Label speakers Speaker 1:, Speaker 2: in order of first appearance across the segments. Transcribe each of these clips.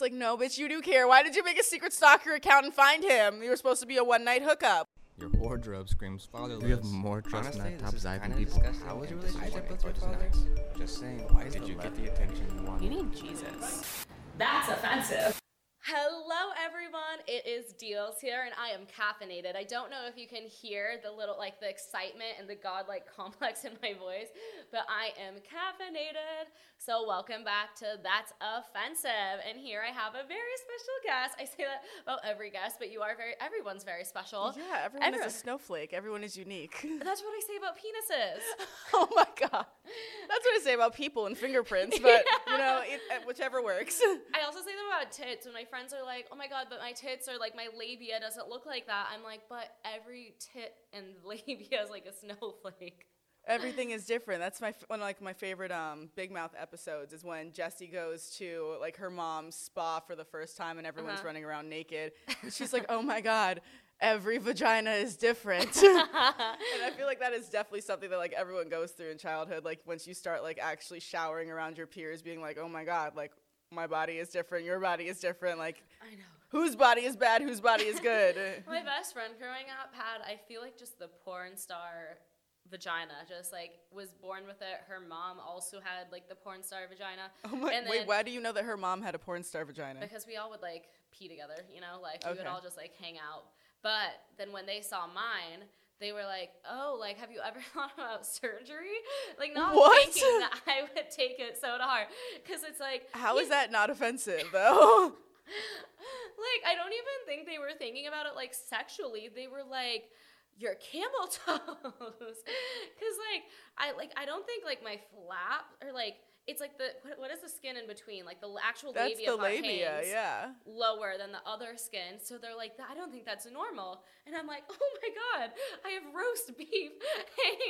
Speaker 1: It's like, no, bitch, you do care. Why did you make a secret stalker account and find him? You were supposed to be a one night hookup.
Speaker 2: Your wardrobe screams fatherless.
Speaker 3: You have more trust
Speaker 2: Honestly,
Speaker 3: in that top
Speaker 2: this is
Speaker 3: Zypin
Speaker 2: kinda
Speaker 3: people.
Speaker 2: disgusting
Speaker 3: How was your
Speaker 2: and this is
Speaker 3: relationship
Speaker 2: why
Speaker 3: with your
Speaker 2: it's
Speaker 3: father?
Speaker 2: nice. Just saying, why did you get the attention you wanted?
Speaker 1: You need Jesus.
Speaker 4: That's offensive. Hello, everyone. It is Deals here, and I am caffeinated. I don't know if you can hear the little, like, the excitement and the godlike complex in my voice, but I am caffeinated. So, welcome back to That's Offensive. And here I have a very special guest. I say that about every guest, but you are very, everyone's very special.
Speaker 1: Yeah, everyone
Speaker 4: Everyone-
Speaker 1: is a snowflake. Everyone is unique.
Speaker 4: That's what I say about penises.
Speaker 1: oh my god. That's what I say about people and fingerprints, but you know, it, uh, whichever works.
Speaker 4: I also say that about tits. When my friends are like, "Oh my god, but my tits are like my labia doesn't look like that," I'm like, "But every tit and labia is like a snowflake."
Speaker 1: Everything is different. That's my one of like my favorite um, Big Mouth episodes is when Jessi goes to like her mom's spa for the first time and everyone's
Speaker 4: Uh-huh.
Speaker 1: running around naked. She's like, "Oh my god, every vagina is different." and I feel like that is definitely something that like everyone goes through in childhood. Like once you start like actually showering around your peers, being like, "Oh my god, like my body is different, your body is different." Like
Speaker 4: I know.
Speaker 1: whose body is bad, whose body is good.
Speaker 4: My best friend growing up had, I feel like, just the porn star vagina. Just like was born with it. Her mom also had like the porn star vagina.
Speaker 1: oh my,
Speaker 4: and
Speaker 1: wait, why do you know that her mom had a porn star vagina?
Speaker 4: Because we all would like pee together, you know, like we would all just like hang out. But then when they saw mine, they were like, "Oh, like have you ever thought about surgery?" Like not
Speaker 1: What?
Speaker 4: thinking that I would take it so to heart because it's like
Speaker 1: how is that not offensive though?
Speaker 4: like I don't even think they were thinking about it like sexually. They were like your camel toes because like I like I don't think like my flap or like it's like the what, what is the skin in between like the actual
Speaker 1: That's
Speaker 4: labia
Speaker 1: the labia, yeah.
Speaker 4: lower than the other skin so they're like I don't think that's normal and I'm like oh my god I have roast beef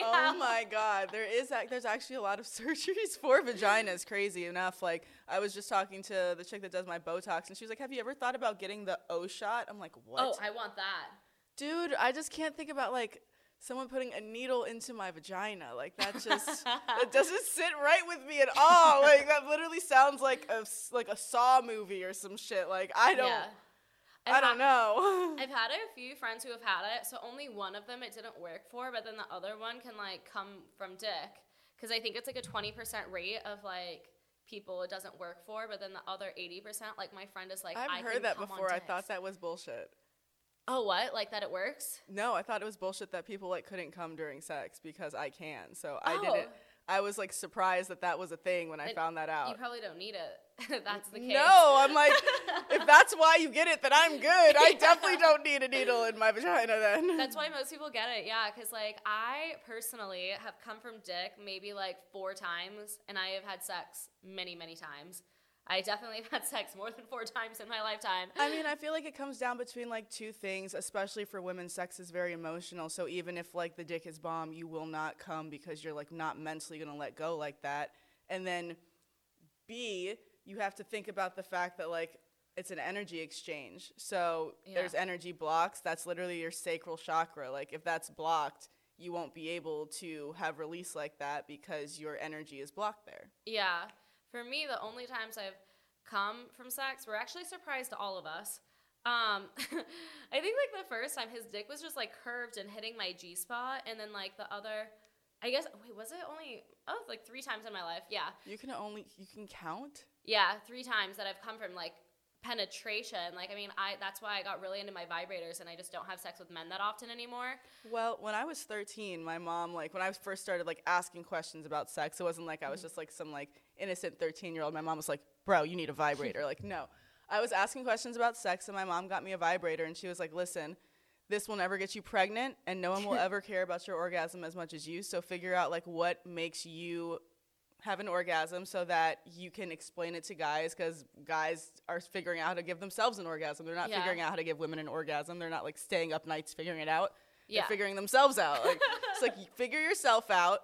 Speaker 1: Oh my god, there is there's actually a lot of surgeries for vaginas. Crazy enough, like I was just talking to the chick that does my Botox, and she was like, "Have you ever thought about getting the O shot?" I'm like, "What?"
Speaker 4: oh I want that
Speaker 1: Dude, I just can't think about like someone putting a needle into my vagina. Like that just that doesn't sit right with me at all. Like that literally sounds like a like a Saw movie or some shit. Like I don't
Speaker 4: yeah
Speaker 1: I
Speaker 4: I've
Speaker 1: don't
Speaker 4: ha-
Speaker 1: know.
Speaker 4: I've had a few friends who have had it, so only one of them it didn't work for, but then the other one can like come from dick, because I think it's like a twenty percent rate of like people it doesn't work for, but then the other eighty percent, like my friend is like,
Speaker 1: I've
Speaker 4: I
Speaker 1: heard that before. I thought that was bullshit.
Speaker 4: Oh, what? Like that it works?
Speaker 1: No, I thought it was bullshit that people like couldn't come during sex because I can. So I
Speaker 4: Oh.
Speaker 1: didn't. I was like surprised that that was a thing when I
Speaker 4: And
Speaker 1: found that out.
Speaker 4: You probably don't need it. That's the case.
Speaker 1: No, I'm like, if that's why you get it, then I'm good. I definitely don't need a needle in my vagina then.
Speaker 4: That's why most people get it, yeah. Because like I personally have come from dick maybe like four times, and I have had sex many, many times. I definitely have had sex more than four times in my lifetime.
Speaker 1: I mean, I feel like it comes down between like two things, especially for women. Sex is very emotional. So even if like the dick is bomb, you will not come because you're like not mentally gonna let go like that. And then B, you have to think about the fact that like it's an energy exchange. So
Speaker 4: Yeah.
Speaker 1: there's energy blocks. That's literally your sacral chakra. Like if that's blocked, you won't be able to have release like that because your energy is blocked there.
Speaker 4: Yeah. For me, the only times I've come from sex were actually surprised to all of us. Um, I think like the first time his dick was just like curved and hitting my G spot, and then like the other, I guess wait, was it only oh like three times in my life? Yeah,
Speaker 1: You can only you can count.
Speaker 4: yeah, three times that I've come from like penetration. Like I mean, I that's why I got really into my vibrators, and I just don't have sex with men that often anymore.
Speaker 1: Well, when I was 13, my mom, like, when I first started, like, asking questions about sex, it wasn't like I was mm-hmm. just, like, some, like, innocent 13 year old. My mom was like, bro, you need a vibrator. like, no. I was asking questions about sex, and my mom got me a vibrator, and she was like, listen, this will never get you pregnant, and no one will ever care about your orgasm as much as you. So figure out, like, what makes you have an orgasm so that you can explain it to guys because guys are figuring out how to give themselves an orgasm. They're not
Speaker 4: Yeah.
Speaker 1: figuring out how to give women an orgasm. They're not like staying up nights figuring it out.
Speaker 4: Yeah.
Speaker 1: They're figuring themselves out. Like, it's like you figure yourself out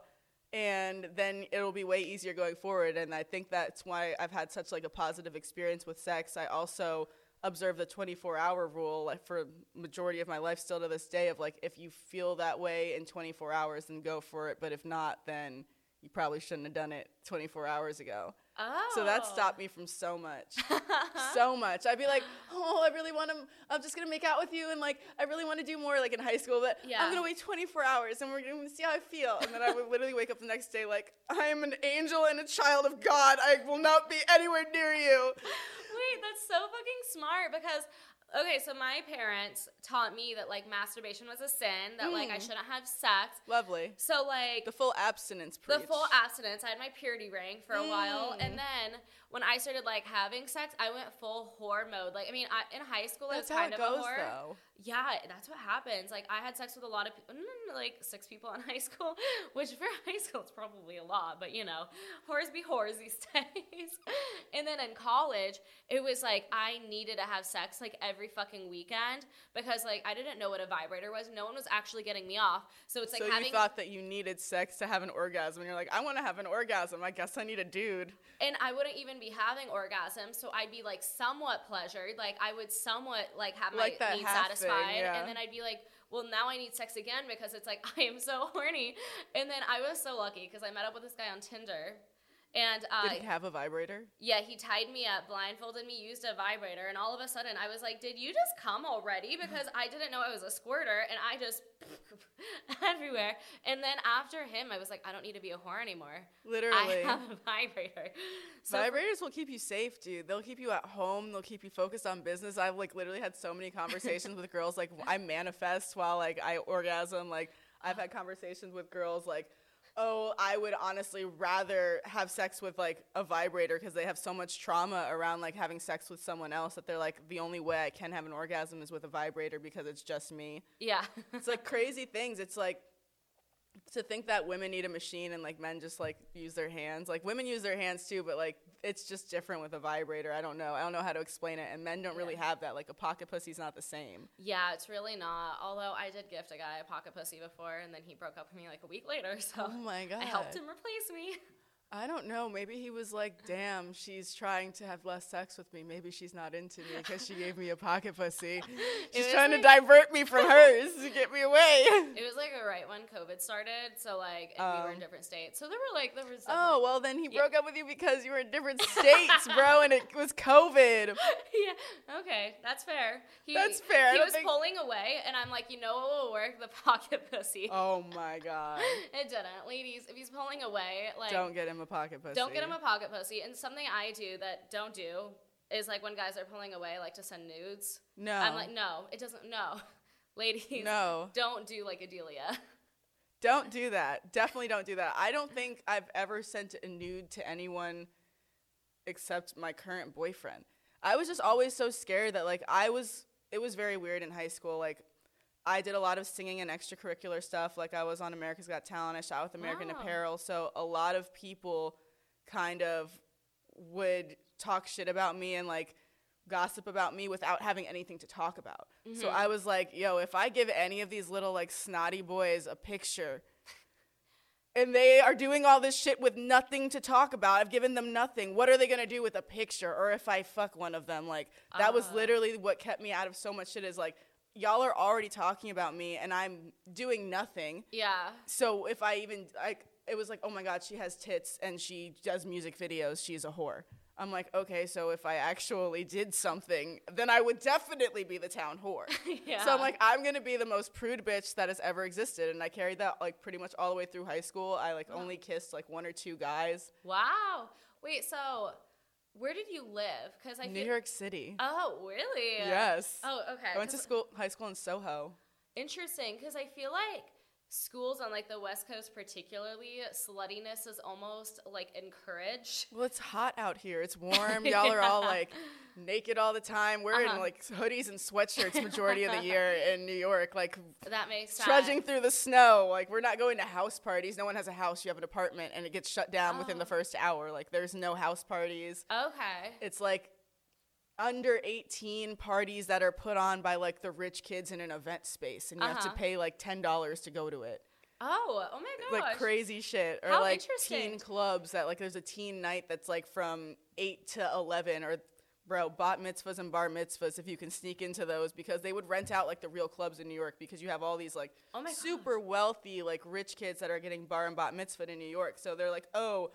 Speaker 1: and then it'll be way easier going forward. And I think that's why I've had such like a positive experience with sex. I also observe the 24 hour rule like for majority of my life still to this day of like if you feel that way in 24 hours then go for it but if not then you probably shouldn't have done it 24 hours ago
Speaker 4: Oh.
Speaker 1: So that oh. stopped me from so much. so much. I'd be like, oh, I really want to, I'm just going to make out with you. And like, I really want to do more like in high school, but
Speaker 4: Yeah.
Speaker 1: I'm going to wait 24 hours and we're going to see how I feel. And then I would literally wake up the next day like, I am an angel and a child of God. I will not be anywhere near you.
Speaker 4: Wait, that's so fucking smart because okay, so my parents taught me that like masturbation was a sin, that like I hmm. shouldn't have sex.
Speaker 1: Lovely.
Speaker 4: So like
Speaker 1: The full abstinence
Speaker 4: the full abstinence. I had my purity ring for a while, hmm. and then when I started like having sex, I went full whore mode. Like, I mean, I, in high school,
Speaker 1: That's
Speaker 4: I was kind
Speaker 1: it
Speaker 4: of
Speaker 1: goes
Speaker 4: a whore.
Speaker 1: though.
Speaker 4: Yeah, that's what happens. Like, I had sex with a lot of people, mm, mm, like six people in high school, which for high school is probably a lot, but you know, whores be whores these days. and then in college, it was like I needed to have sex like every fucking weekend because like I didn't know what a vibrator was. No one was actually getting me off. So it's like
Speaker 1: so
Speaker 4: having
Speaker 1: you thought that you needed sex to have an orgasm. And you're like, I want to have an orgasm. I guess I need a dude.
Speaker 4: and I wouldn't even be having orgasms, so I'd be like somewhat pleasured, like I would somewhat like have
Speaker 1: Like
Speaker 4: my needs satisfied,
Speaker 1: thing, yeah.
Speaker 4: and then I'd be like, well, now I need sex again because it's like I am so horny, and then I was so lucky because I met up with this guy on Tinder, and uh,
Speaker 1: Did he have a vibrator?
Speaker 4: yeah, he tied me up, blindfolded me, used a vibrator, and all of a sudden I was like, did you just come already? Because I didn't know I was a squirter, and I just everywhere. And then after him, I was like, I don't need to be a whore anymore.
Speaker 1: Literally.
Speaker 4: I have a vibrator. So
Speaker 1: Vibrators will keep you safe, dude. They'll keep you at home. They'll keep you focused on business. I've like literally had so many conversations with girls. Like I manifest while like I orgasm. Like I've had conversations with girls like, oh, I would honestly rather have sex with like a vibrator because they have so much trauma around like having sex with someone else that they're like the only way I can have an orgasm is with a vibrator because it's just me.
Speaker 4: Yeah.
Speaker 1: It's like crazy things. It's like to think that women need a machine and like men just like use their hands. Like women use their hands too, but like it's just different with a vibrator. I don't know. I don't know how to explain it. And men don't really have that. Like a pocket pussy's not the same.
Speaker 4: yeah, it's really not. Although I did gift a guy a pocket pussy before, and then he broke up with me like a week later. So
Speaker 1: Oh my god.
Speaker 4: I helped him replace me.
Speaker 1: I don't know. Maybe he was like, "Damn, she's trying to have less sex with me. Maybe she's not into me because she gave me a pocket pussy. She's trying
Speaker 4: like-
Speaker 1: to divert me from hers to get me away."
Speaker 4: It was like a right when COVID started, so like and we were in
Speaker 1: Um.
Speaker 4: different states. So there were like there was.
Speaker 1: Oh well, then he
Speaker 4: Yeah.
Speaker 1: broke up with you because you were in different states, bro, and it was COVID.
Speaker 4: yeah. Okay, that's fair. He,
Speaker 1: That's fair.
Speaker 4: He was
Speaker 1: think-
Speaker 4: pulling away, and I'm like, you know what will work? The pocket pussy.
Speaker 1: Oh my god.
Speaker 4: It didn't, ladies. If he's pulling away, like
Speaker 1: Don't get him a pocket pussy.
Speaker 4: don't get him a pocket pussy. And something I do that don't do is like when guys are pulling away, like to send nudes.
Speaker 1: No.
Speaker 4: I'm like, no, it doesn't. No, ladies,
Speaker 1: No.
Speaker 4: don't do like Adelia.
Speaker 1: Don't do that. Definitely don't do that. I don't think I've ever sent a nude to anyone except my current boyfriend. I was just always so scared that like I was it was very weird in high school like I did a lot of singing and extracurricular stuff. Like I was on America's Got Talent. I shot with American
Speaker 4: Wow.
Speaker 1: Apparel. So a lot of people kind of would talk shit about me and like gossip about me without having anything to talk about. So mm-hmm. I was like, yo, if I give any of these little like snotty boys a picture and they are doing all this shit with nothing to talk about, I've given them nothing. What are they gonna do with a picture? Or if I fuck one of them, like that was ah. literally what kept me out of so much shit. Is like y'all are already talking about me and I'm doing nothing.
Speaker 4: Yeah.
Speaker 1: So if I even like, it was like, oh my god, she has tits and she does music videos. She's a whore. I'm like, okay, so if I actually did something, then I would definitely be the town whore.
Speaker 4: Yeah.
Speaker 1: So I'm like, I'm gonna be the most prude bitch that has ever existed, and I carried that like pretty much all the way through high school. I like only kissed like one or two guys.
Speaker 4: Wow. Wait. So, where did you live? Because I
Speaker 1: New
Speaker 4: feel.
Speaker 1: York City.
Speaker 4: Oh, really?
Speaker 1: Yes.
Speaker 4: Oh, okay.
Speaker 1: I went to school, high school in Soho.
Speaker 4: Interesting, because I feel like schools on like the West Coast, particularly, sluttiness is almost like encouraged.
Speaker 1: Well, it's hot out here. It's warm. Y'all are all like naked all the time. We're
Speaker 4: Uh-huh.
Speaker 1: in like hoodies and sweatshirts majority of the year in New York, like
Speaker 4: That makes sense.
Speaker 1: trudging through the snow. Like we're not going to house parties. No one has a house. You have an apartment, and it gets shut down within the
Speaker 4: Oh.
Speaker 1: first hour. Like there's no house parties.
Speaker 4: Okay.
Speaker 1: It's like under 18 parties that are put on by like the rich kids in an event space, and you have to
Speaker 4: Uh-huh.
Speaker 1: pay like ten dollars to go to it.
Speaker 4: Oh, oh my gosh.
Speaker 1: like crazy shit. Or
Speaker 4: How
Speaker 1: like teen clubs that like there's a teen night that's like from 8 to 11 or bro bat mitzvahs and bar mitzvahs if you can sneak into those because they would rent out like the real clubs in New York because you have all these like
Speaker 4: Oh
Speaker 1: super wealthy like rich kids that are getting bar and bat mitzvah in New York. So they're like oh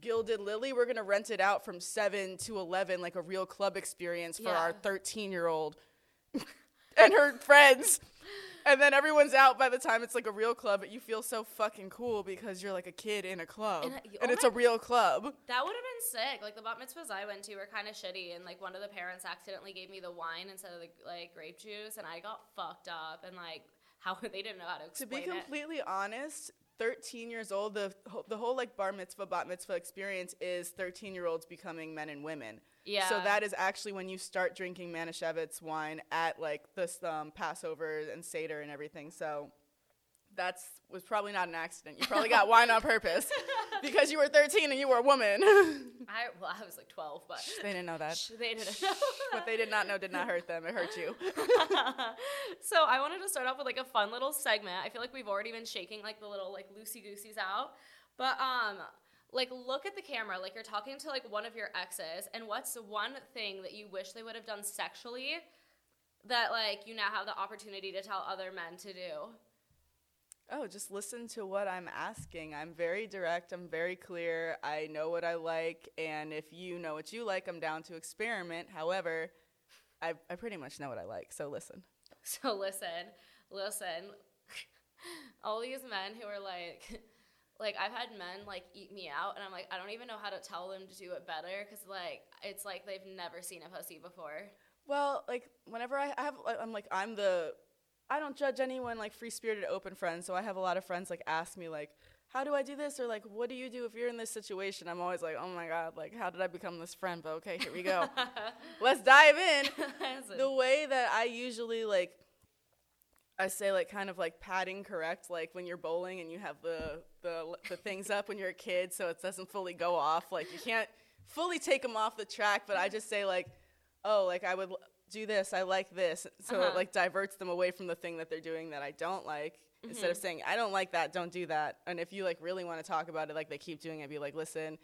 Speaker 1: Gilded Lily, we're gonna rent it out from seven to eleven, like a real club experience for our 13 year old and her friends. And then everyone's out by the time it's like a real club, but you feel so fucking cool because you're like a kid in a club,
Speaker 4: And,
Speaker 1: oh
Speaker 4: and, oh
Speaker 1: it's a real club.
Speaker 4: That would have been sick. Like the bat mitzvahs I went to were kind of shitty, and like one of the parents accidentally gave me the wine instead of the like grape juice, and I got fucked up, and like how they didn't know how to explain it.
Speaker 1: To be
Speaker 4: explain it.
Speaker 1: completely honest, 13 years old, the whole- the whole like bar mitzvah, bat mitzvah experience is 13 year olds becoming men and women.
Speaker 4: Yeah.
Speaker 1: So that is actually when you start drinking Manischewitz wine at like this um, Passover and Seder and everything. So that's was probably not an accident. You probably got wine on purpose because you were 13 and you were a woman.
Speaker 4: I well, I was like twelve, but
Speaker 1: they didn't know that.
Speaker 4: they didn't know.
Speaker 1: What they did not know did not hurt them. It hurt you.
Speaker 4: so I wanted to start off with like a fun little segment. I feel like we've already been shaking like the little like loosey gooseys out, but um, like look at the camera, like you're talking to like one of your exes, and what's the one thing that you wish they would have done sexually that like you now have the opportunity to tell other men to do?
Speaker 1: Oh, just listen to what I'm asking. I'm very direct. I'm very clear. I know what I like. And if you know what you like, I'm down to experiment. However, I, I pretty much know what I like. So listen.
Speaker 4: So listen, listen. All these men who are like, like I've had men like eat me out, and I'm like, I don't even know how to tell them to do it better because like it's like they've never seen a pussy before.
Speaker 1: Well, like whenever I I have, I'm like I'm the, I don't judge anyone like free spirited open friends. So I have a lot of friends like ask me like, how do I do this or like what do you do if you're in this situation? I'm always like, oh my god, like how did I become this friend? But okay, here we go. Let's dive in. The way that I usually like, I say like kind of like padding correct, like when you're bowling and you have the the the things up when you're a kid, so it doesn't fully go off. Like you can't fully take them off the track, but I just say like, oh, like I would do this. I like this, so
Speaker 4: Uh-huh.
Speaker 1: it like diverts them away from the thing that they're doing that I don't like. Instead of saying I don't like that, don't do that. And if you like really want to talk about it, like they keep doing it, be like, listen,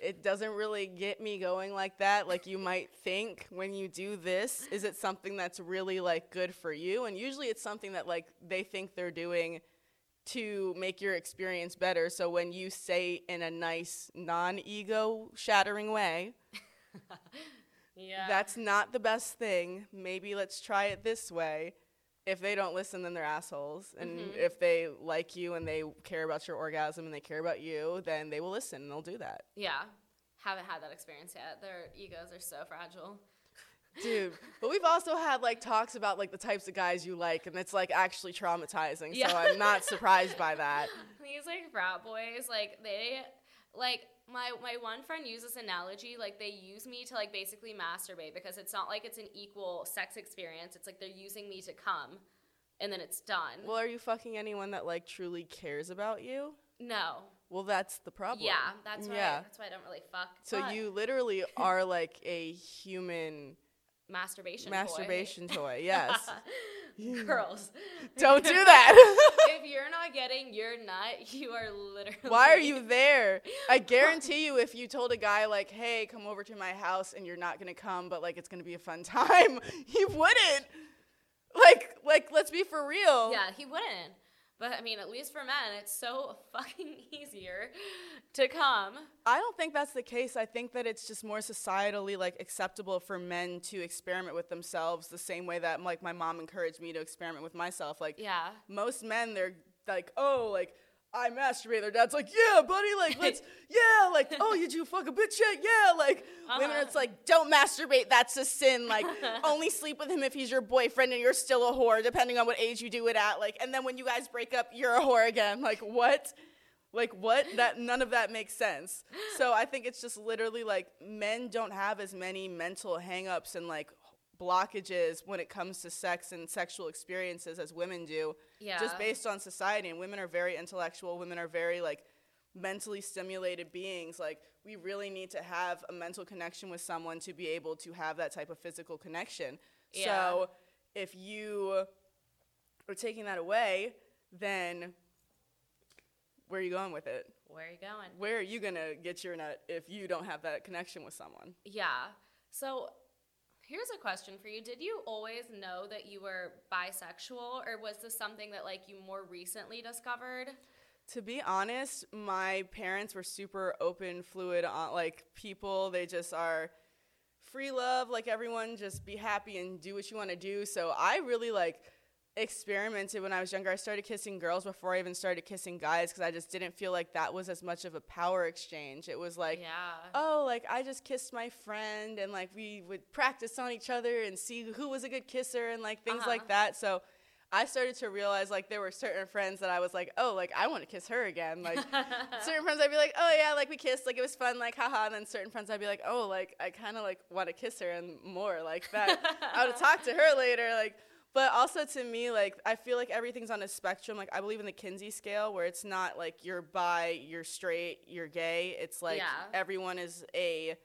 Speaker 1: it doesn't really get me going like that like you might think when you do this is it something that's really like good for you and usually it's something that like they think they're doing to make your experience better so when you say in a nice non-ego shattering way
Speaker 4: yeah.
Speaker 1: that's not the best thing maybe let's try it this way if they don't listen then they're assholes and
Speaker 4: Mm-hmm.
Speaker 1: if they like you and they care about your orgasm and they care about you then they will listen and they'll do that
Speaker 4: yeah. Haven't had that experience yet. Their egos are so fragile.
Speaker 1: Dude, but we've also had like talks about like the types of guys you like, and it's like actually traumatizing.
Speaker 4: Yeah.
Speaker 1: So I'm not surprised by that.
Speaker 4: These like frat boys, like they, like my my one friend uses analogy, like they use me to like basically masturbate because it's not like it's an equal sex experience. It's like they're using me to come, and then it's done.
Speaker 1: Well, are you fucking anyone that like truly cares about you?
Speaker 4: no.
Speaker 1: Well, that's the problem.
Speaker 4: Yeah, that's why.
Speaker 1: Yeah.
Speaker 4: That's why I don't really fuck.
Speaker 1: So
Speaker 4: but
Speaker 1: you literally are like a human
Speaker 4: masturbation.
Speaker 1: masturbation toy. Yes.
Speaker 4: Girls,
Speaker 1: Don't do that.
Speaker 4: if you're not getting your nut, you are literally.
Speaker 1: Why are you there? I guarantee you, if you told a guy like, "Hey, come over to my house," and you're not gonna come, but like it's gonna be a fun time, he wouldn't. Like, like, let's be for real.
Speaker 4: Yeah, he wouldn't. But I mean, at least for men, it's so fucking easier to come.
Speaker 1: I don't think that's the case. I think that it's just more societally like acceptable for men to experiment with themselves the same way that like my mom encouraged me to experiment with myself. Like
Speaker 4: Yeah.
Speaker 1: most men, they're like, oh, like I masturbate. Their dad's like, yeah, buddy, like let's, yeah, like oh, you do fuck a bitch yet? Yeah, like women,
Speaker 4: Uh-huh.
Speaker 1: it's like don't masturbate. That's a sin. Like only sleep with him if he's your boyfriend and you're still a whore, depending on what age you do it at. Like and then when you guys break up, you're a whore again. Like what? Like what? That none of that makes sense. So I think it's just literally like men don't have as many mental hangups and like blockages when it comes to sex and sexual experiences as women do.
Speaker 4: Yeah.
Speaker 1: Just based on society and women are very intellectual, women are very like mentally stimulated beings. Like we really need to have a mental connection with someone to be able to have that type of physical connection.
Speaker 4: Yeah.
Speaker 1: So if you are taking that away, then where are you going with it?
Speaker 4: Where are you going?
Speaker 1: Where are you gonna get your nut if you don't have that connection with someone?
Speaker 4: Yeah. So here's a question for you. Did you always know that you were bisexual or was this something that like you more recently discovered?
Speaker 1: To be honest, my parents were super open, fluid, on like people. They just are free love, like everyone, just be happy and do what you want to do. So I really like experimented when I was younger. I started kissing girls before I even started kissing guys because I just didn't feel like that was as much of a power exchange. It was like,
Speaker 4: Yeah.
Speaker 1: oh, like I just kissed my friend and like we would practice on each other and see who was a good kisser and like things
Speaker 4: Uh-huh.
Speaker 1: like that. So I started to realize like there were certain friends that I was like, oh, like I want to kiss her again. Like certain friends I'd be like, oh yeah, like we kissed, like it was fun, like haha. And then certain friends I'd be like, oh, like I kind of like want to kiss her and more like that. I would talk to her later, like. But also to me, like I feel like everything's on a spectrum. Like I believe in the Kinsey scale, where it's not like you're bi, you're straight, you're gay. It's like
Speaker 4: Yeah.
Speaker 1: everyone is a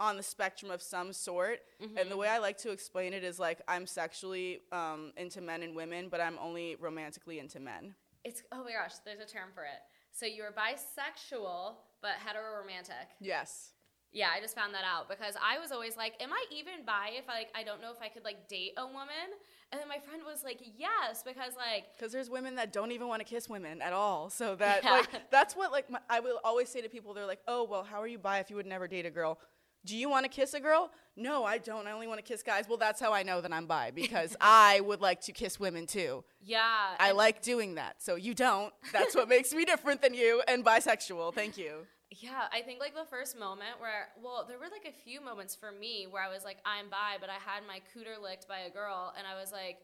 Speaker 1: on the spectrum of some sort. And
Speaker 4: Mm-hmm.
Speaker 1: the way I like to explain it is like I'm sexually um, into men and women, but I'm only romantically into men.
Speaker 4: It's oh my gosh, there's a term for it. So you're bisexual but hetero-romantic.
Speaker 1: Yes.
Speaker 4: Yeah, I just found that out because I was always like, "Am I even bi if I like I don't know if I could like date a woman?" And then my friend was like, "Yes," because like
Speaker 1: Because there's women that don't even want to kiss women at all. So that
Speaker 4: Yeah.
Speaker 1: like that's what like my, I will always say to people. They're like, "Oh well, how are you bi if you would never date a girl? Do you want to kiss a girl? No, I don't. I only want to kiss guys. Well, that's how I know that I'm bi because I would like to kiss women too.
Speaker 4: yeah,
Speaker 1: I like doing that. So you don't. That's what makes me different than you and bisexual. Thank you.
Speaker 4: Yeah, I think like the first moment where, well, there were like a few moments for me where I was like, I'm bi, but I had my cooter licked by a girl, and I was like,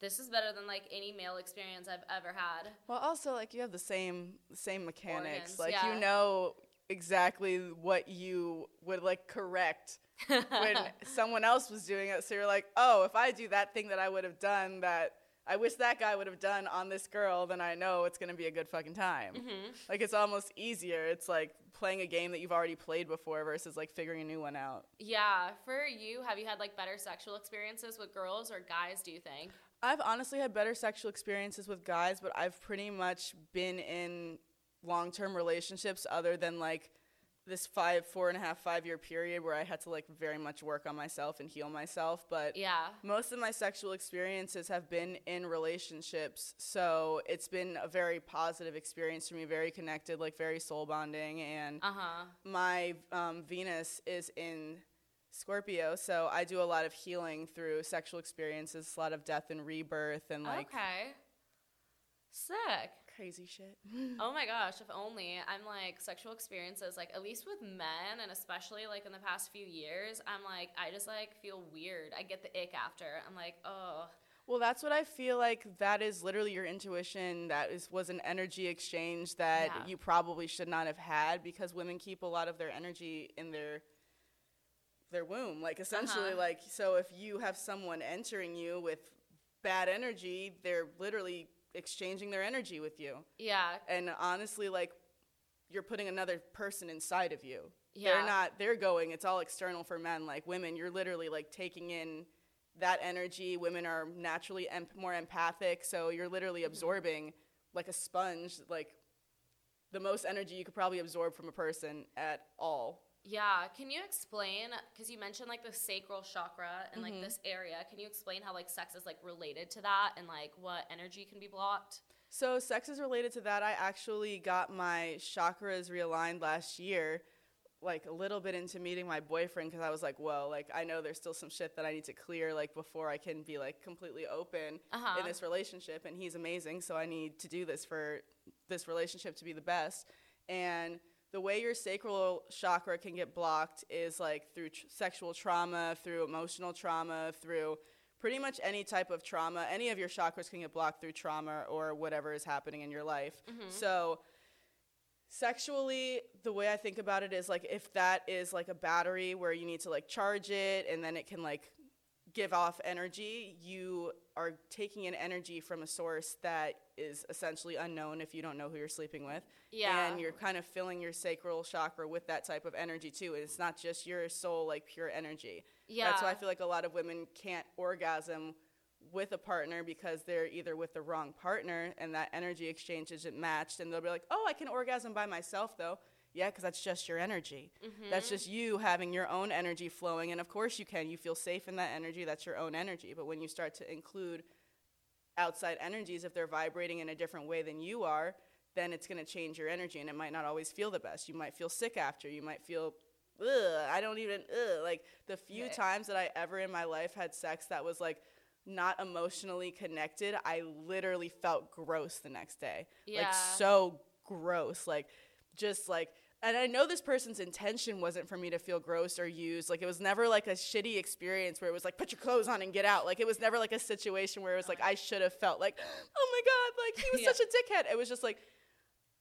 Speaker 4: this is better than like any male experience I've ever had.
Speaker 1: Well, also like you have the same same mechanics.
Speaker 4: Organs,
Speaker 1: like
Speaker 4: yeah.
Speaker 1: you know exactly what you would like correct when someone else was doing it. So you're like, oh, if I do that thing that I would have done that I wish that guy would have done on this girl, then I know it's gonna be a good fucking time.
Speaker 4: Mm-hmm.
Speaker 1: Like it's almost easier. It's like playing a game that you've already played before versus like figuring a new one out.
Speaker 4: Yeah, for you, have you had like better sexual experiences with girls or guys, do you think?
Speaker 1: I've honestly had better sexual experiences with guys, but I've pretty much been in long term relationships other than like this five, four and a half, five year period where I had to like very much work on myself and heal myself. But
Speaker 4: Yeah.
Speaker 1: most of my sexual experiences have been in relationships. So it's been a very positive experience for me, very connected, like very soul bonding. And
Speaker 4: Uh huh.
Speaker 1: my um, Venus is in Scorpio, so I do a lot of healing through sexual experiences, a lot of death and rebirth, and like
Speaker 4: okay. Sick.
Speaker 1: Crazy shit.
Speaker 4: Oh my gosh, if only. I'm like sexual experiences, like at least with men and especially like in the past few years, I'm like I just like feel weird. I get the ick after. I'm like, oh
Speaker 1: Well, that's what I feel like. That is literally your intuition. That is was an energy exchange that
Speaker 4: Yeah.
Speaker 1: you probably should not have had because women keep a lot of their energy in their their womb. Like essentially,
Speaker 4: Uh-huh.
Speaker 1: like so if you have someone entering you with bad energy, they're literally exchanging their energy with you.
Speaker 4: yeah.
Speaker 1: and honestly like you're putting another person inside of you
Speaker 4: Yeah.
Speaker 1: they're not they're going it's all external for men like women you're literally like taking in that energy women are naturally em- more empathic so you're literally
Speaker 4: Mm-hmm.
Speaker 1: absorbing like a sponge like the most energy you could probably absorb from a person at all
Speaker 4: Yeah. Can you explain because you mentioned like the sacral chakra and
Speaker 1: Mm-hmm.
Speaker 4: like this area, can you explain how like sex is like related to that and like what energy can be blocked?
Speaker 1: So sex is related to that. I actually got my chakras realigned last year, like a little bit into meeting my boyfriend because I was like, whoa, like I know there's still some shit that I need to clear like before I can be like completely open
Speaker 4: Uh-huh.
Speaker 1: in this relationship. And he's amazing, so I need to do this for this relationship to be the best. And the way your sacral chakra can get blocked is like through tr- sexual trauma, through emotional trauma, through pretty much any type of trauma. Any of your chakras can get blocked through trauma or whatever is happening in your life. Mm-hmm. So, sexually, the way I think about it is like if that is like a battery where you need to like charge it and then it can like give off energy, you are taking in energy from a source that is essentially unknown if you don't know who you're sleeping with.
Speaker 4: Yeah.
Speaker 1: And you're kind of filling your sacral chakra with that type of energy too. And it's not just your soul, like pure energy. Yeah. That's why I feel like a lot of women can't orgasm with a partner because they're either with the wrong partner and that energy exchange isn't matched. And they'll be like, oh, I can orgasm by myself though. Yeah, because that's just your energy. That's mm-hmm. just you having your own energy flowing. And of course you can. You feel safe in that energy. That's your own energy. But when you start to include outside energies if they're vibrating in a different way than you are then it's going to change your energy and it might not always feel the best you might feel sick after you might feel ugh, i don't even ugh. like the few
Speaker 4: Right.
Speaker 1: times that i ever in my life had sex that was like not emotionally connected i literally felt gross the next day
Speaker 4: Yeah.
Speaker 1: like so gross like just like and I know this person's intention wasn't for me to feel gross or used. Like it was never like a shitty experience where it was like put your clothes on and get out. Like it was never like a situation where it was like I should have felt like, oh my god, like he was
Speaker 4: Yeah.
Speaker 1: such a dickhead. It was just like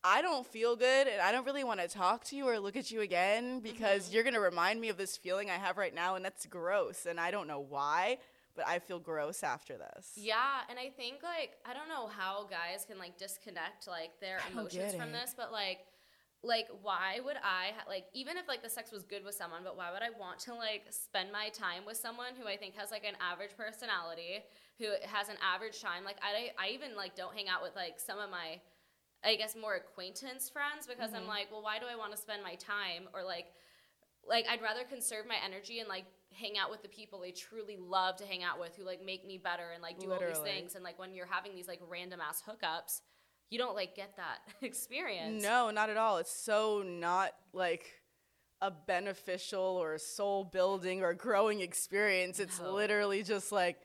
Speaker 1: I don't feel good and I don't really want to talk to you or look at you again mm-hmm. because you're gonna remind me of this feeling I have right now and that's gross and I don't know why, but I feel gross after this.
Speaker 4: Yeah, and I think like I don't know how guys can like disconnect like their emotions from this, but like like why would I ha- like even if like the sex was good with someone, but why would I want to like spend my time with someone who I think has like an average personality, who has an average time? Like I I even like don't hang out with like some of my I guess more acquaintance friends because
Speaker 1: Mm-hmm.
Speaker 4: I'm like, well, why do I want to spend my time or like like I'd rather conserve my energy and like hang out with the people I truly love to hang out with who like make me better and like do all these things and like when you're having these like random ass hookups, you don't like get that experience.
Speaker 1: No, not at all. It's so not like a beneficial or a soul building or growing experience. It's
Speaker 4: No.
Speaker 1: literally just like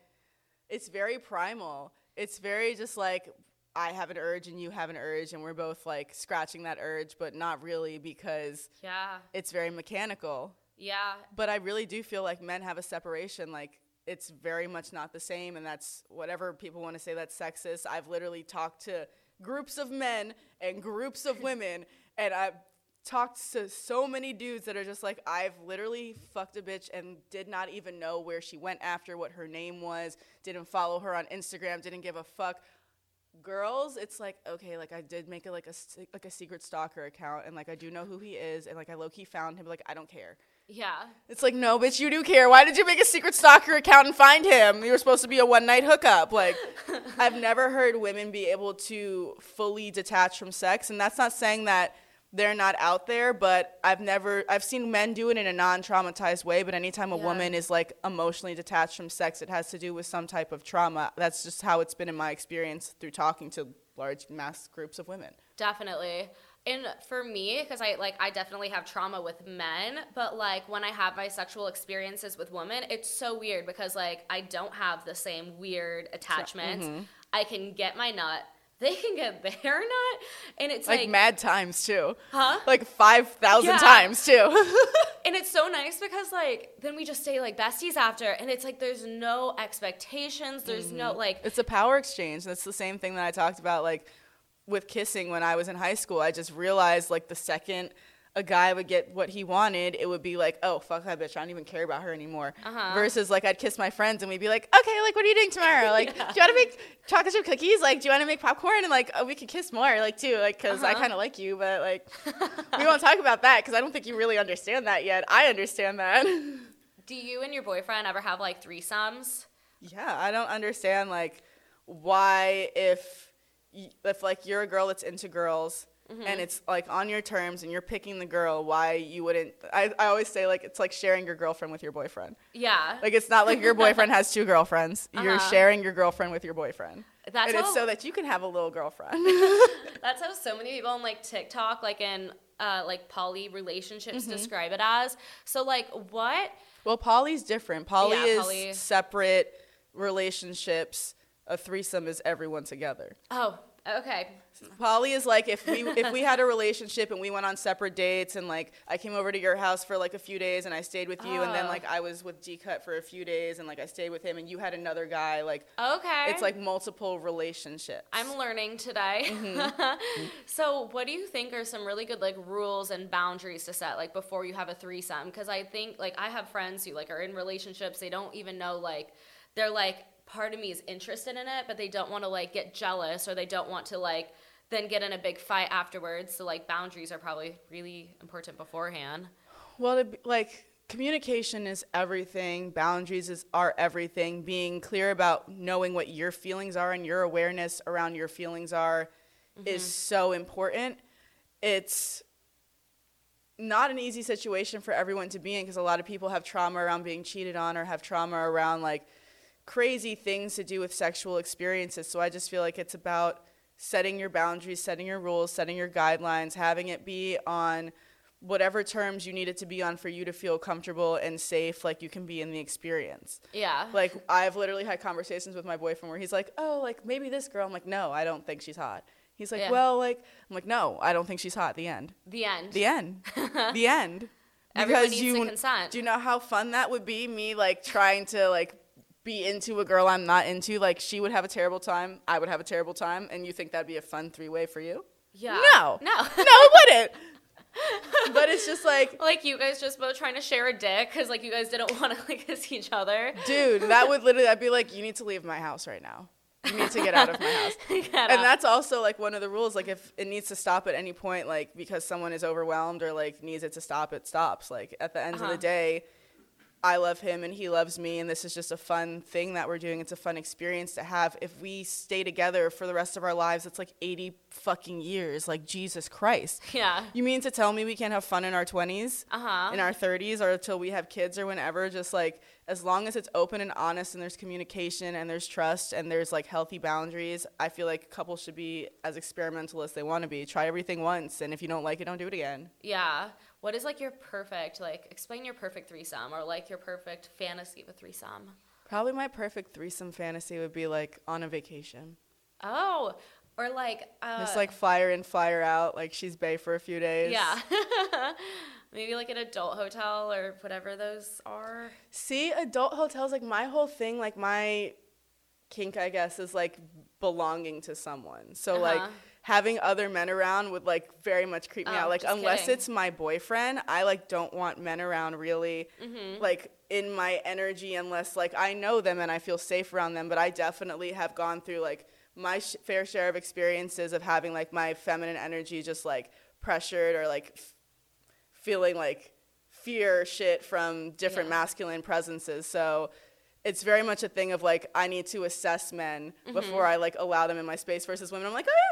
Speaker 1: it's very primal. It's very just like I have an urge and you have an urge and we're both like scratching that urge but not really because
Speaker 4: Yeah.
Speaker 1: it's very mechanical.
Speaker 4: Yeah.
Speaker 1: But I really do feel like men have a separation. Like it's very much not the same, and that's whatever people want to say that's sexist. I've literally talked to groups of men and groups of women, and I've talked to so many dudes that are just like, I've literally fucked a bitch and did not even know where she went after, what her name was, didn't follow her on Instagram, didn't give a fuck. Girls it's like okay like i did make a like a like a secret stalker account and like i do know who he is and like i low-key found him but, like i don't care
Speaker 4: Yeah.
Speaker 1: it's like, no, bitch, you do care. Why did you make a secret stalker account and find him? You were supposed to be a one night hookup. Like, I've never heard women be able to fully detach from sex. And that's not saying that they're not out there, but I've never, I've seen men do it in a non traumatized way. But anytime a
Speaker 4: Yeah.
Speaker 1: woman is like emotionally detached from sex, it has to do with some type of trauma. That's just how it's been in my experience through talking to large mass groups of women.
Speaker 4: Definitely. And for me, because I like I definitely have trauma with men, but like when I have my sexual experiences with women, it's so weird because like I don't have the same weird attachments.
Speaker 1: mm-hmm.
Speaker 4: I can get my nut, they can get their nut, and it's
Speaker 1: Like,
Speaker 4: like,
Speaker 1: mad times too.
Speaker 4: Huh?
Speaker 1: Like 5,000
Speaker 4: Yeah.
Speaker 1: times too.
Speaker 4: and it's so nice because like then we just stay like besties after, and it's like there's no expectations, there's
Speaker 1: Mm-hmm.
Speaker 4: no like
Speaker 1: It's a power exchange. That's the same thing that I talked about, like with kissing when I was in high school. I just realized, like, the second a guy would get what he wanted, it would be like, oh, fuck that bitch. I don't even care about her anymore.
Speaker 4: Uh-huh.
Speaker 1: Versus, like, I'd kiss my friends and we'd be like, okay, like, what are you doing tomorrow? Like, do you want to make chocolate chip cookies? Like, do you want to make popcorn? And, like, oh, we could kiss more, like, too, like, because I
Speaker 4: Uh-huh.
Speaker 1: kind of like you, but, like, we won't talk about that because I don't think you really understand that yet. I understand that.
Speaker 4: do you and your boyfriend ever have like threesomes?
Speaker 1: Yeah, I don't understand like why if if like you're a girl that's into girls
Speaker 4: Mm-hmm.
Speaker 1: and it's like on your terms and you're picking the girl, why you wouldn't I, I always say like it's like sharing your girlfriend with your boyfriend.
Speaker 4: Yeah.
Speaker 1: Like it's not like your boyfriend has two girlfriends. You're
Speaker 4: Uh-huh.
Speaker 1: sharing your girlfriend with your boyfriend.
Speaker 4: That's
Speaker 1: and it's so that you can have a little girlfriend.
Speaker 4: That's how so many people on like TikTok, like in uh, like poly relationships,
Speaker 1: Mm-hmm.
Speaker 4: describe it as. So like, what?
Speaker 1: well, poly's different. Poly
Speaker 4: Yeah,
Speaker 1: is
Speaker 4: poly-
Speaker 1: separate relationships. A threesome is everyone together.
Speaker 4: Oh, okay.
Speaker 1: poly is like if we if we had a relationship and we went on separate dates and like I came over to your house for like a few days and I stayed with you and then
Speaker 4: Oh.
Speaker 1: like I was with G Cut for a few days and like I stayed with him and you had another guy like
Speaker 4: Okay.
Speaker 1: it's like multiple relationships.
Speaker 4: I'm learning today.
Speaker 1: Mm-hmm.
Speaker 4: so, what do you think are some really good like rules and boundaries to set like before you have a threesome? Because I think like I have friends who like are in relationships. They don't even know like they're like part of me is interested in it, but they don't want to like get jealous or they don't want to like then get in a big fight afterwards. So like boundaries are probably really important beforehand.
Speaker 1: Well, be, like communication is everything. Boundaries is are everything. Being clear about knowing what your feelings are and your awareness around your feelings are is mm-hmm. so important. It's not an easy situation for everyone to be in because a lot of people have trauma around being cheated on or have trauma around like crazy things to do with sexual experiences. So I just feel like it's about setting your boundaries, setting your rules, setting your guidelines, having it be on whatever terms you need it to be on for you to feel comfortable and safe like you can be in the experience.
Speaker 4: Yeah.
Speaker 1: Like I've literally had conversations with my boyfriend where he's like, "Oh, like maybe this girl." I'm like, "No, I don't think she's hot." He's like,
Speaker 4: Yeah.
Speaker 1: "Well, like I'm like, "No, I don't think she's hot." The end.
Speaker 4: the end.
Speaker 1: The end. the end.
Speaker 4: Everyone needs to consent.
Speaker 1: Do you know how fun that would be? Me like trying to like be into a girl I'm not into. Like she would have a terrible time, I would have a terrible time, and you think that'd be a fun three way for you?
Speaker 4: yeah.
Speaker 1: No.
Speaker 4: No.
Speaker 1: No, it wouldn't. but it's just like,
Speaker 4: like you guys just both trying to share a dick because like you guys didn't want to like kiss each other.
Speaker 1: dude, that would literally I'd be like, you need to leave my house right now. You need to get out of my house. And
Speaker 4: out.
Speaker 1: that's also like one of the rules like if it needs to stop at any point like because someone is overwhelmed or like needs it to stop it stops like at the end of
Speaker 4: Uh-huh.
Speaker 1: the day i love him and he loves me and this is just a fun thing that we're doing it's a fun experience to have if we stay together for the rest of our lives it's like 80 fucking years like jesus christ
Speaker 4: yeah.
Speaker 1: you mean to tell me we can't have fun in our 20s
Speaker 4: Uh-huh.
Speaker 1: in our 30s or until we have kids or whenever just like as long as it's open and honest and there's communication and there's trust and there's like healthy boundaries i feel like couples should be as experimental as they want to be try everything once and if you don't like it don't do it again
Speaker 4: Yeah. What is like your perfect like explain your perfect threesome or like your perfect fantasy of a threesome?
Speaker 1: probably my perfect threesome fantasy would be like on a vacation
Speaker 4: Oh, or like uh,
Speaker 1: just like flyer in flyer out like she's bay for a few days
Speaker 4: yeah. Maybe like an adult hotel or whatever those are.
Speaker 1: See, adult hotels, like my whole thing, like my kink, I guess, is like belonging to someone. So like
Speaker 4: Uh-huh.
Speaker 1: Having other men around would like very much creep me
Speaker 4: Oh,
Speaker 1: out. Like unless
Speaker 4: kidding.
Speaker 1: it's my boyfriend, I like don't want men around really
Speaker 4: Mm-hmm.
Speaker 1: like in my energy unless like I know them and I feel safe around them. But I definitely have gone through like my sh- fair share of experiences of having like my feminine energy just like pressured or like f- feeling like fear shit from different
Speaker 4: Yeah.
Speaker 1: masculine presences. So it's very much a thing of like I need to assess men
Speaker 4: Mm-hmm.
Speaker 1: before I like allow them in my space versus women. I'm like, oh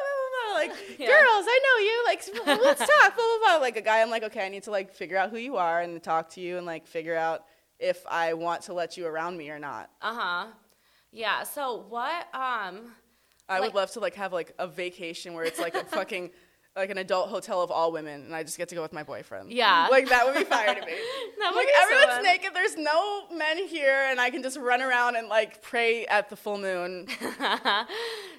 Speaker 1: like
Speaker 4: Yeah.
Speaker 1: girls, I know you. Like let's talk, blah blah blah. Like a guy, I'm like, okay, I need to like figure out who you are and talk to you and like figure out if I want to let you around me or not.
Speaker 4: Uh huh. Yeah. So what? Um.
Speaker 1: I
Speaker 4: Like-
Speaker 1: would love to like have like a vacation where it's like a fucking like an adult hotel of all women and I just get to go with my boyfriend.
Speaker 4: Yeah.
Speaker 1: Like that would be fire to me.
Speaker 4: That would
Speaker 1: like
Speaker 4: be so
Speaker 1: everyone's
Speaker 4: fun.
Speaker 1: naked, there's no men here and I can just run around and like pray at the full moon.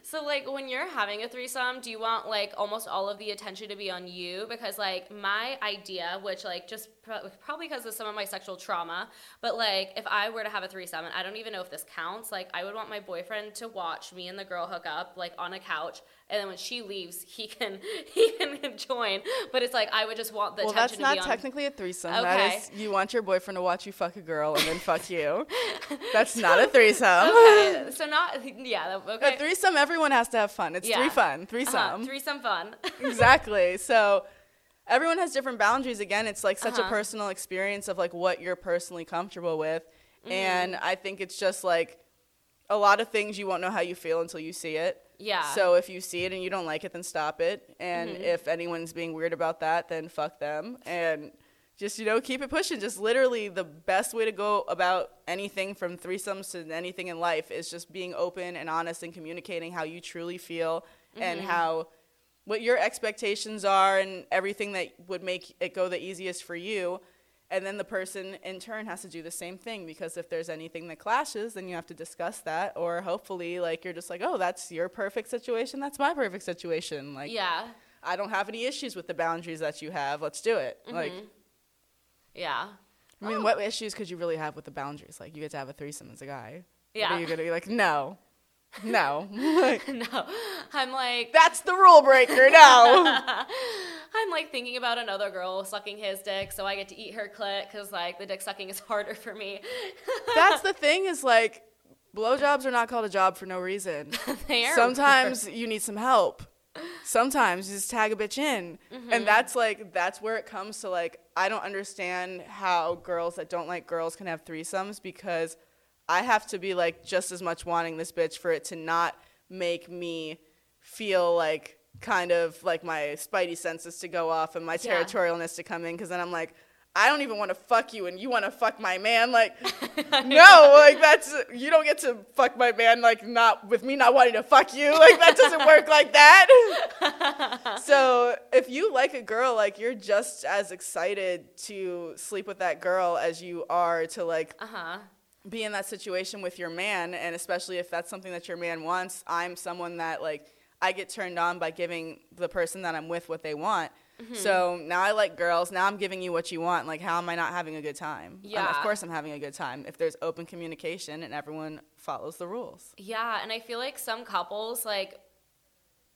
Speaker 4: So like when you're having a threesome, do you want like almost all of the attention to be on you? Because like my idea, which like just pro- probably because of some of my sexual trauma, but like if I were to have a threesome, and I don't even know if this counts, like I would want my boyfriend to watch me and the girl hook up like on a couch, and then when she leaves, he can he can join. But it's like I would just want the
Speaker 1: well, that's not
Speaker 4: to be on.
Speaker 1: technically a threesome.
Speaker 4: Okay.
Speaker 1: That is you want your boyfriend to watch you fuck a girl and then fuck you. That's not a threesome.
Speaker 4: okay, so not yeah. Okay.
Speaker 1: A threesome, everyone has to have fun. It's
Speaker 4: Yeah.
Speaker 1: three fun.
Speaker 4: Uh-huh,
Speaker 1: Threesome.
Speaker 4: Threesome fun.
Speaker 1: exactly. So everyone has different boundaries. Again, it's like such a
Speaker 4: Uh-huh.
Speaker 1: personal experience of like what you're personally comfortable with.
Speaker 4: Mm-hmm.
Speaker 1: And I think it's just like a lot of things you won't know how you feel until you see it.
Speaker 4: Yeah.
Speaker 1: So if you see it and you don't like it, then stop it. And
Speaker 4: Mm-hmm.
Speaker 1: if anyone's being weird about that, then fuck them. And just, you know, keep it pushing. Just literally the best way to go about anything from threesomes to anything in life is just being open and honest and communicating how you truly feel and
Speaker 4: Mm-hmm.
Speaker 1: how what your expectations are and everything that would make it go the easiest for you. And then the person in turn has to do the same thing because if there's anything that clashes, then you have to discuss that. Or hopefully, like, you're just like, oh, that's your perfect situation. That's my perfect situation. Like,
Speaker 4: yeah.
Speaker 1: I don't have any issues with the boundaries that you have. Let's do it. Mm-hmm. Like,
Speaker 4: Yeah.
Speaker 1: I mean, oh. what issues could you really have with the boundaries? Like, you get to have a threesome as a guy. What
Speaker 4: Yeah.
Speaker 1: are you going to be like, no, no. Like,
Speaker 4: no. I'm like
Speaker 1: that's the rule breaker. No.
Speaker 4: I'm like thinking about another girl sucking his dick, so I get to eat her clit because like the dick sucking is harder for me.
Speaker 1: that's the thing is like, blowjobs are not called a job for no reason.
Speaker 4: They are
Speaker 1: Sometimes you need some help. Sometimes you just tag a bitch in.
Speaker 4: Mm-hmm.
Speaker 1: And that's like that's where it comes to like I don't understand how girls that don't like girls can have threesomes because I have to be like just as much wanting this bitch for it to not make me feel like kind of like my spidey senses to go off and my
Speaker 4: Yeah.
Speaker 1: territorialness to come in because then I'm like I don't even want to fuck you and you want to fuck my man. Like, no, like that's, you don't get to fuck my man, like, not with me not wanting to fuck you. Like, that doesn't work like that. so, if you like a girl, like, you're just as excited to sleep with that girl as you are to, like,
Speaker 4: Uh huh.
Speaker 1: be in that situation with your man and especially if that's something that your man wants i'm someone that like i get turned on by giving the person that i'm with what they want.
Speaker 4: Mm-hmm.
Speaker 1: so now i like girls. Now i'm giving you what you want. Like how am i not having a good time? Um, of course i'm having a good time if there's open communication and everyone follows the rules.
Speaker 4: Yeah, and I feel like some couples like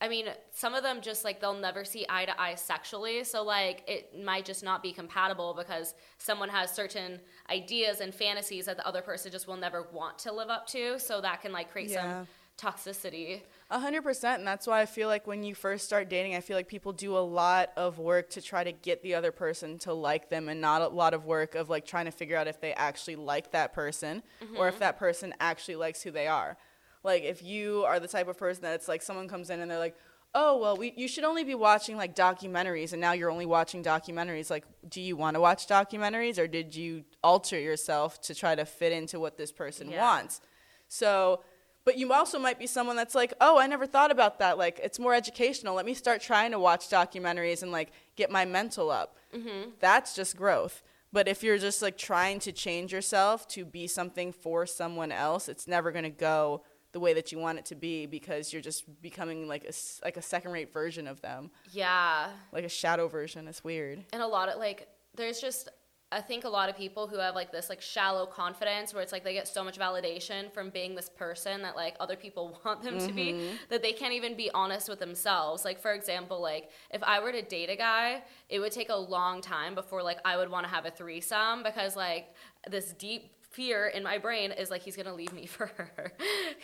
Speaker 4: I mean, some of them just like they'll never see eye to eye sexually, so like it might just not be compatible because someone has certain ideas and fantasies that the other person just will never want to live up to, so that can like create
Speaker 1: Yeah.
Speaker 4: some toxicity.
Speaker 1: A hundred percent, and that's why I feel like when you first start dating, I feel like people do a lot of work to try to get the other person to like them, and not a lot of work of like trying to figure out if they actually like that person or if mm-hmm. that person actually likes who they are. Like if you are the type of person that it's like someone comes in and they're like, "Oh, well, we you should only be watching like documentaries," and now you're only watching documentaries. Like, do you want to watch documentaries, or did you alter yourself to try to fit into what this person
Speaker 4: Yeah.
Speaker 1: wants? So, but you also might be someone that's like, oh, I never thought about that. Like, it's more educational. Let me start trying to watch documentaries and like get my mental up. Mm-hmm. That's just growth. But if you're just like trying to change yourself to be something for someone else, it's never going to go the way that you want it to be because you're just becoming like a, like a second rate version of them,
Speaker 4: Yeah.
Speaker 1: like a shadow version. It's weird.
Speaker 4: and a lot of like there's just i think a lot of people who have like this like shallow confidence where it's like they get so much validation from being this person that like other people want them to be mm-hmm. that they can't even be honest with themselves. Like for example like if i were to date a guy it would take a long time before like i would want to have a threesome because like this deep fear in my brain is like he's gonna leave me for her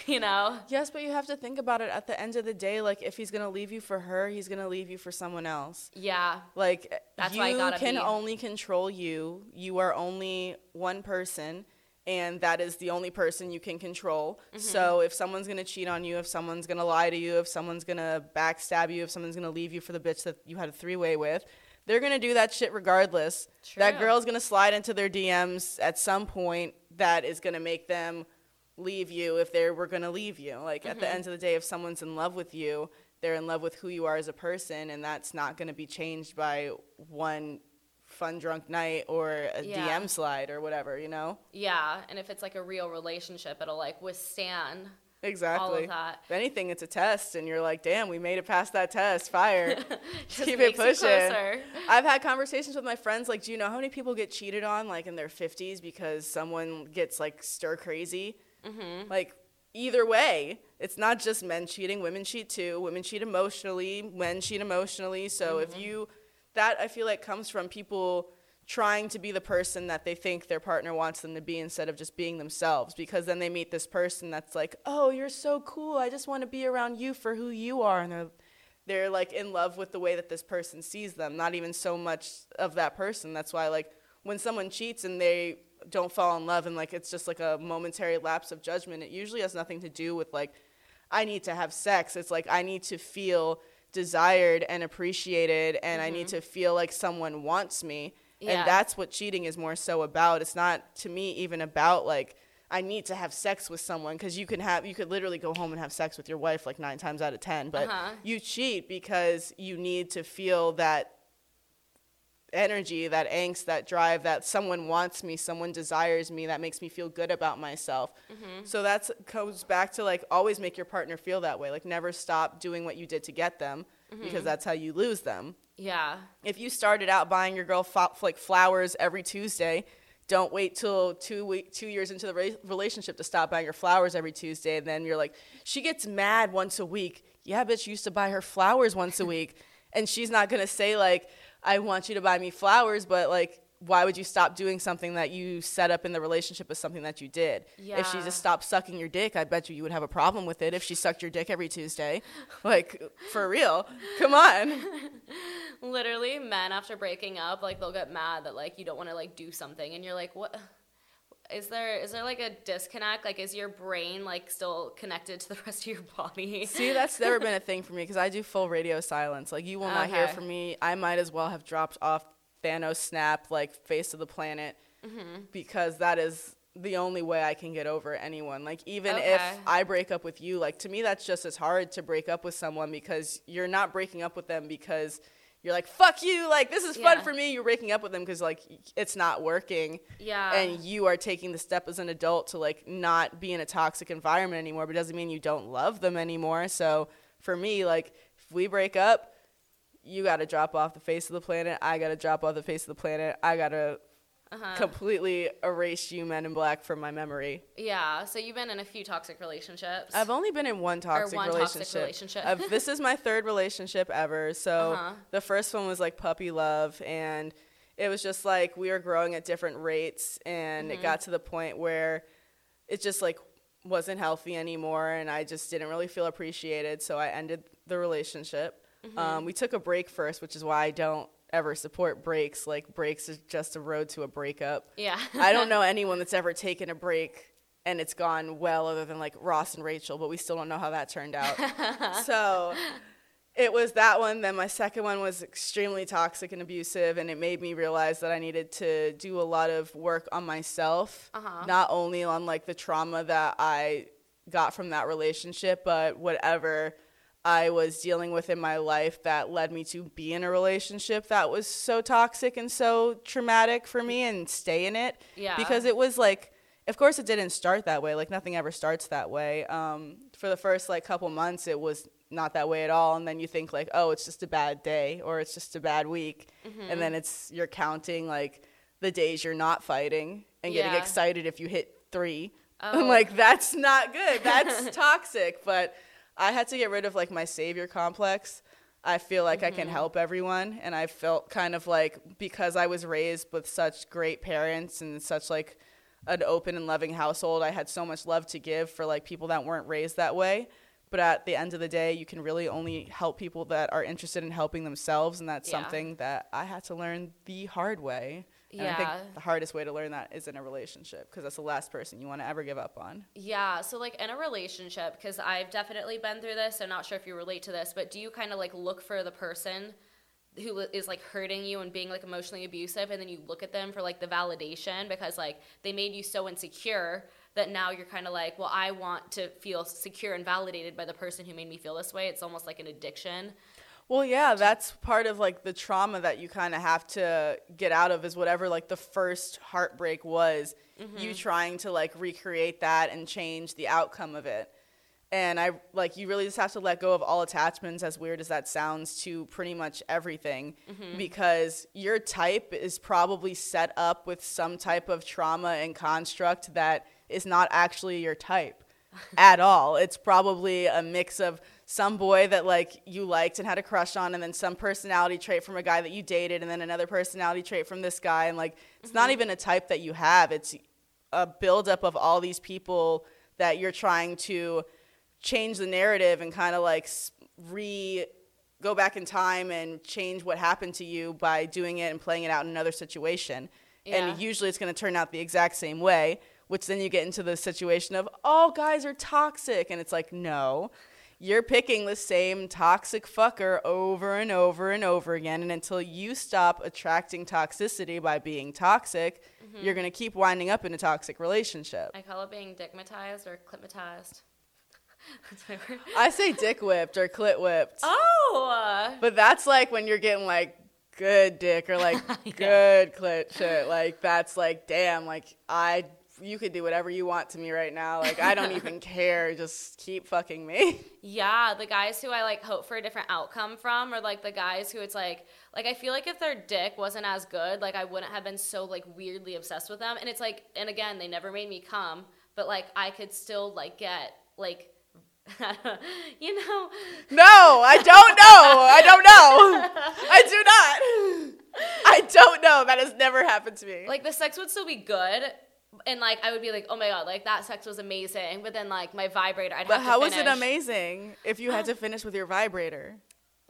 Speaker 4: you know
Speaker 1: Yes, but you have to think about it at the end of the day. Like, if he's to leave you for her, he's to leave you for someone else.
Speaker 4: yeah
Speaker 1: Like
Speaker 4: That's
Speaker 1: you
Speaker 4: why I gotta
Speaker 1: can
Speaker 4: be-
Speaker 1: only control you. You are only one person and that is the only person you can control.
Speaker 4: Mm-hmm.
Speaker 1: So if someone's to cheat on you, if someone's to lie to you, if someone's to backstab you, if someone's to leave you for the bitch that you had a three-way with, they're to do that shit regardless. That girl's to slide into their DMs at some point that is going to make them leave you if they were going to leave you. Like at the
Speaker 4: Mm-hmm.
Speaker 1: end of the day if someone's in love with you, they're in love with who you are as a person and that's not going to be changed by one fun drunk night or a
Speaker 4: Yeah.
Speaker 1: DM slide or whatever, you know?
Speaker 4: yeah and if it's like a real relationship it'll like withstand
Speaker 1: Exactly. If anything, it's a test, and you're like, damn, we made it past that test. Fire.
Speaker 4: Just
Speaker 1: Keep it pushing. I've had conversations with my friends, like, do you know how many people get cheated on, like, in their 50s because someone gets, like, stir crazy? Mm-hmm. Like, either way, it's not just men cheating, women cheat too. Women cheat emotionally, men cheat emotionally. So if you, that I feel like comes from people trying to be the person that they think their partner wants them to be instead of just being themselves because then they meet this person that's like, "Oh, you're so cool. I just want to be around you for who you are." And they're they're like in love with the way that this person sees them, not even so much of that person. That's why like when someone cheats and they don't fall in love and like it's just like a momentary lapse of judgment, it usually has nothing to do with like I need to have sex. It's like I need to feel desired and appreciated and I need mm-hmm. to feel like someone wants me.
Speaker 4: Yeah.
Speaker 1: And that's what cheating is more so about. It's not to me even about like I need to have sex with someone because you can have you could literally go home and have sex with your wife like nine times out of ten. But
Speaker 4: Uh-huh.
Speaker 1: you cheat because you need to feel that energy, that angst, that drive that someone wants me, someone desires me, that makes me feel good about myself. So that goes back to like always make your partner feel that way. Like never stop doing what you did to get them because that's how you lose them.
Speaker 4: Yeah.
Speaker 1: If you started out buying your girl like flowers every Tuesday, don't wait till two week, two years into the re- relationship to stop buying her flowers every Tuesday. And then you're like, she gets mad once a week. Yeah, bitch, used to buy her flowers once a week, and she's not gonna say like, I want you to buy me flowers, but like, why would you stop doing something that you set up in the relationship as something that you did? If she just stopped sucking your dick, I bet you you would have a problem with it if she sucked your dick every Tuesday. Like, for real. Come on.
Speaker 4: Literally, men after breaking up, like they'll get mad that like you don't want to like do something, and you're like, what? Is there is there like a disconnect? Like, is your brain like still connected to the rest of your body?
Speaker 1: See, that's never been a thing for me because I do full radio silence. Like, you will not hear from me. I might as well have dropped off Thanos snap, like face of the planet, mm-hmm. because that is the only way I can get over anyone. Like even if I break up with you, like to me that's just as hard to break up with someone because you're not breaking up with them because you're like fuck you, like this is fun for me. You're breaking up with them because like it's not working
Speaker 4: Yeah.
Speaker 1: and you are taking the step as an adult to like not be in a toxic environment anymore but it doesn't mean you don't love them anymore so for me like if we break up you got to drop off the face of the planet i got to drop off the face of the planet i got to
Speaker 4: Uh-huh.
Speaker 1: completely erase you men in black from my memory
Speaker 4: yeah. So you've been in a few toxic relationships.
Speaker 1: i've only been in one toxic
Speaker 4: one
Speaker 1: relationship,
Speaker 4: toxic relationship.
Speaker 1: I've- this is my third relationship ever so
Speaker 4: Uh-huh.
Speaker 1: the first one was like puppy love and it was just like we were growing at different rates and
Speaker 4: Mm-hmm.
Speaker 1: it got to the point where it just like wasn't healthy anymore and i just didn't really feel appreciated so i ended the relationship
Speaker 4: Mm-hmm.
Speaker 1: um, we took a break first which is why i don't ever support breaks like breaks is just a road to a breakup
Speaker 4: yeah.
Speaker 1: i don't know anyone that's ever taken a break and it's gone well other than like ross and rachel but we still don't know how that turned out so it was that one. Then my second one was extremely toxic and abusive, and it made me realize that I needed to do a lot of work on myself,
Speaker 4: Uh-huh.
Speaker 1: not only on like the trauma that I got from that relationship, but whatever I was dealing with in my life that led me to be in a relationship that was so toxic and so traumatic for me and stay in it.
Speaker 4: Yeah.
Speaker 1: Because it was like, of course, it didn't start that way. Like nothing ever starts that way. Um, for the first like couple months, it was not that way at all. And then you think like, oh, it's just a bad day or it's just a bad week,
Speaker 4: Mm-hmm.
Speaker 1: and then it's you're counting like the days you're not fighting and getting
Speaker 4: Yeah.
Speaker 1: excited if you hit three.
Speaker 4: Oh.
Speaker 1: I'm like, that's not good. That's toxic. But I had to get rid of like my savior complex. I feel like I can
Speaker 4: Mm-hmm.
Speaker 1: help everyone, and I felt kind of like because I was raised with such great parents and such like an open and loving household, I had so much love to give for like people that weren't raised that way. But at the end of the day, you can really only help people that are interested in helping themselves, and that's
Speaker 4: Yeah.
Speaker 1: something that I had to learn the hard way. And I think the hardest way to learn that is in a relationship because that's the last person you want to ever give up on.
Speaker 4: Yeah, so like in a relationship, because I've definitely been through this. I'm not sure if you relate to this, but do you kind of like look for the person who is like hurting you and being like emotionally abusive, and then you look at them for like the validation because like they made you so insecure that now you're kind of like, well, I want to feel secure and validated by the person who made me feel this way. It's almost like an addiction.
Speaker 1: Well, yeah, that's part of like the trauma that you kind of have to get out of is whatever like the first heartbreak was, you mm-hmm. trying to like recreate that and change the outcome of it. And I like you really just have to let go of all attachments as weird as that sounds to pretty much everything mm-hmm. because your type is probably set up with some type of trauma and construct that is not actually your type at all. It's probably a mix of some boy that like you liked and had a crush on and then some personality trait from a guy that you dated and then another personality trait from this guy and like it's not mm-hmm. even a type that you have. It's a buildup of all these people that you're trying to change the narrative and kind of like re go back in time and change what happened to you by doing it and playing it out in another situation.
Speaker 4: Yeah.
Speaker 1: And usually it's going to turn out the exact same way, which then you get into the situation of, oh, guys are toxic. And it's like, no, you're picking the same toxic fucker over and over and over again. And until you stop attracting toxicity by being toxic, mm-hmm. you're going to keep winding up in a toxic relationship.
Speaker 4: I call it being dickmatized or clitmatized. That's my word.
Speaker 1: I say dick whipped or clit whipped.
Speaker 4: Oh,
Speaker 1: But that's like when you're getting like good dick or like good clit shit. Like that's like damn, like I you could do whatever you want to me right now. Like I don't even care. Just keep fucking me.
Speaker 4: Yeah, the guys who I like hope for a different outcome from are like the guys who it's like like I feel like if their dick wasn't as good, like I wouldn't have been so like weirdly obsessed with them. And it's like and again, they never made me come, but like I could still like get like you know,
Speaker 1: No, I don't know. I don't know. I do not. I don't know. That has never happened to me.
Speaker 4: like the sex would still be good and like I would be like, "Oh my god, like that sex was amazing." But then like my vibrator, I'd
Speaker 1: but
Speaker 4: have
Speaker 1: how
Speaker 4: to
Speaker 1: was it amazing if you had to finish with your vibrator?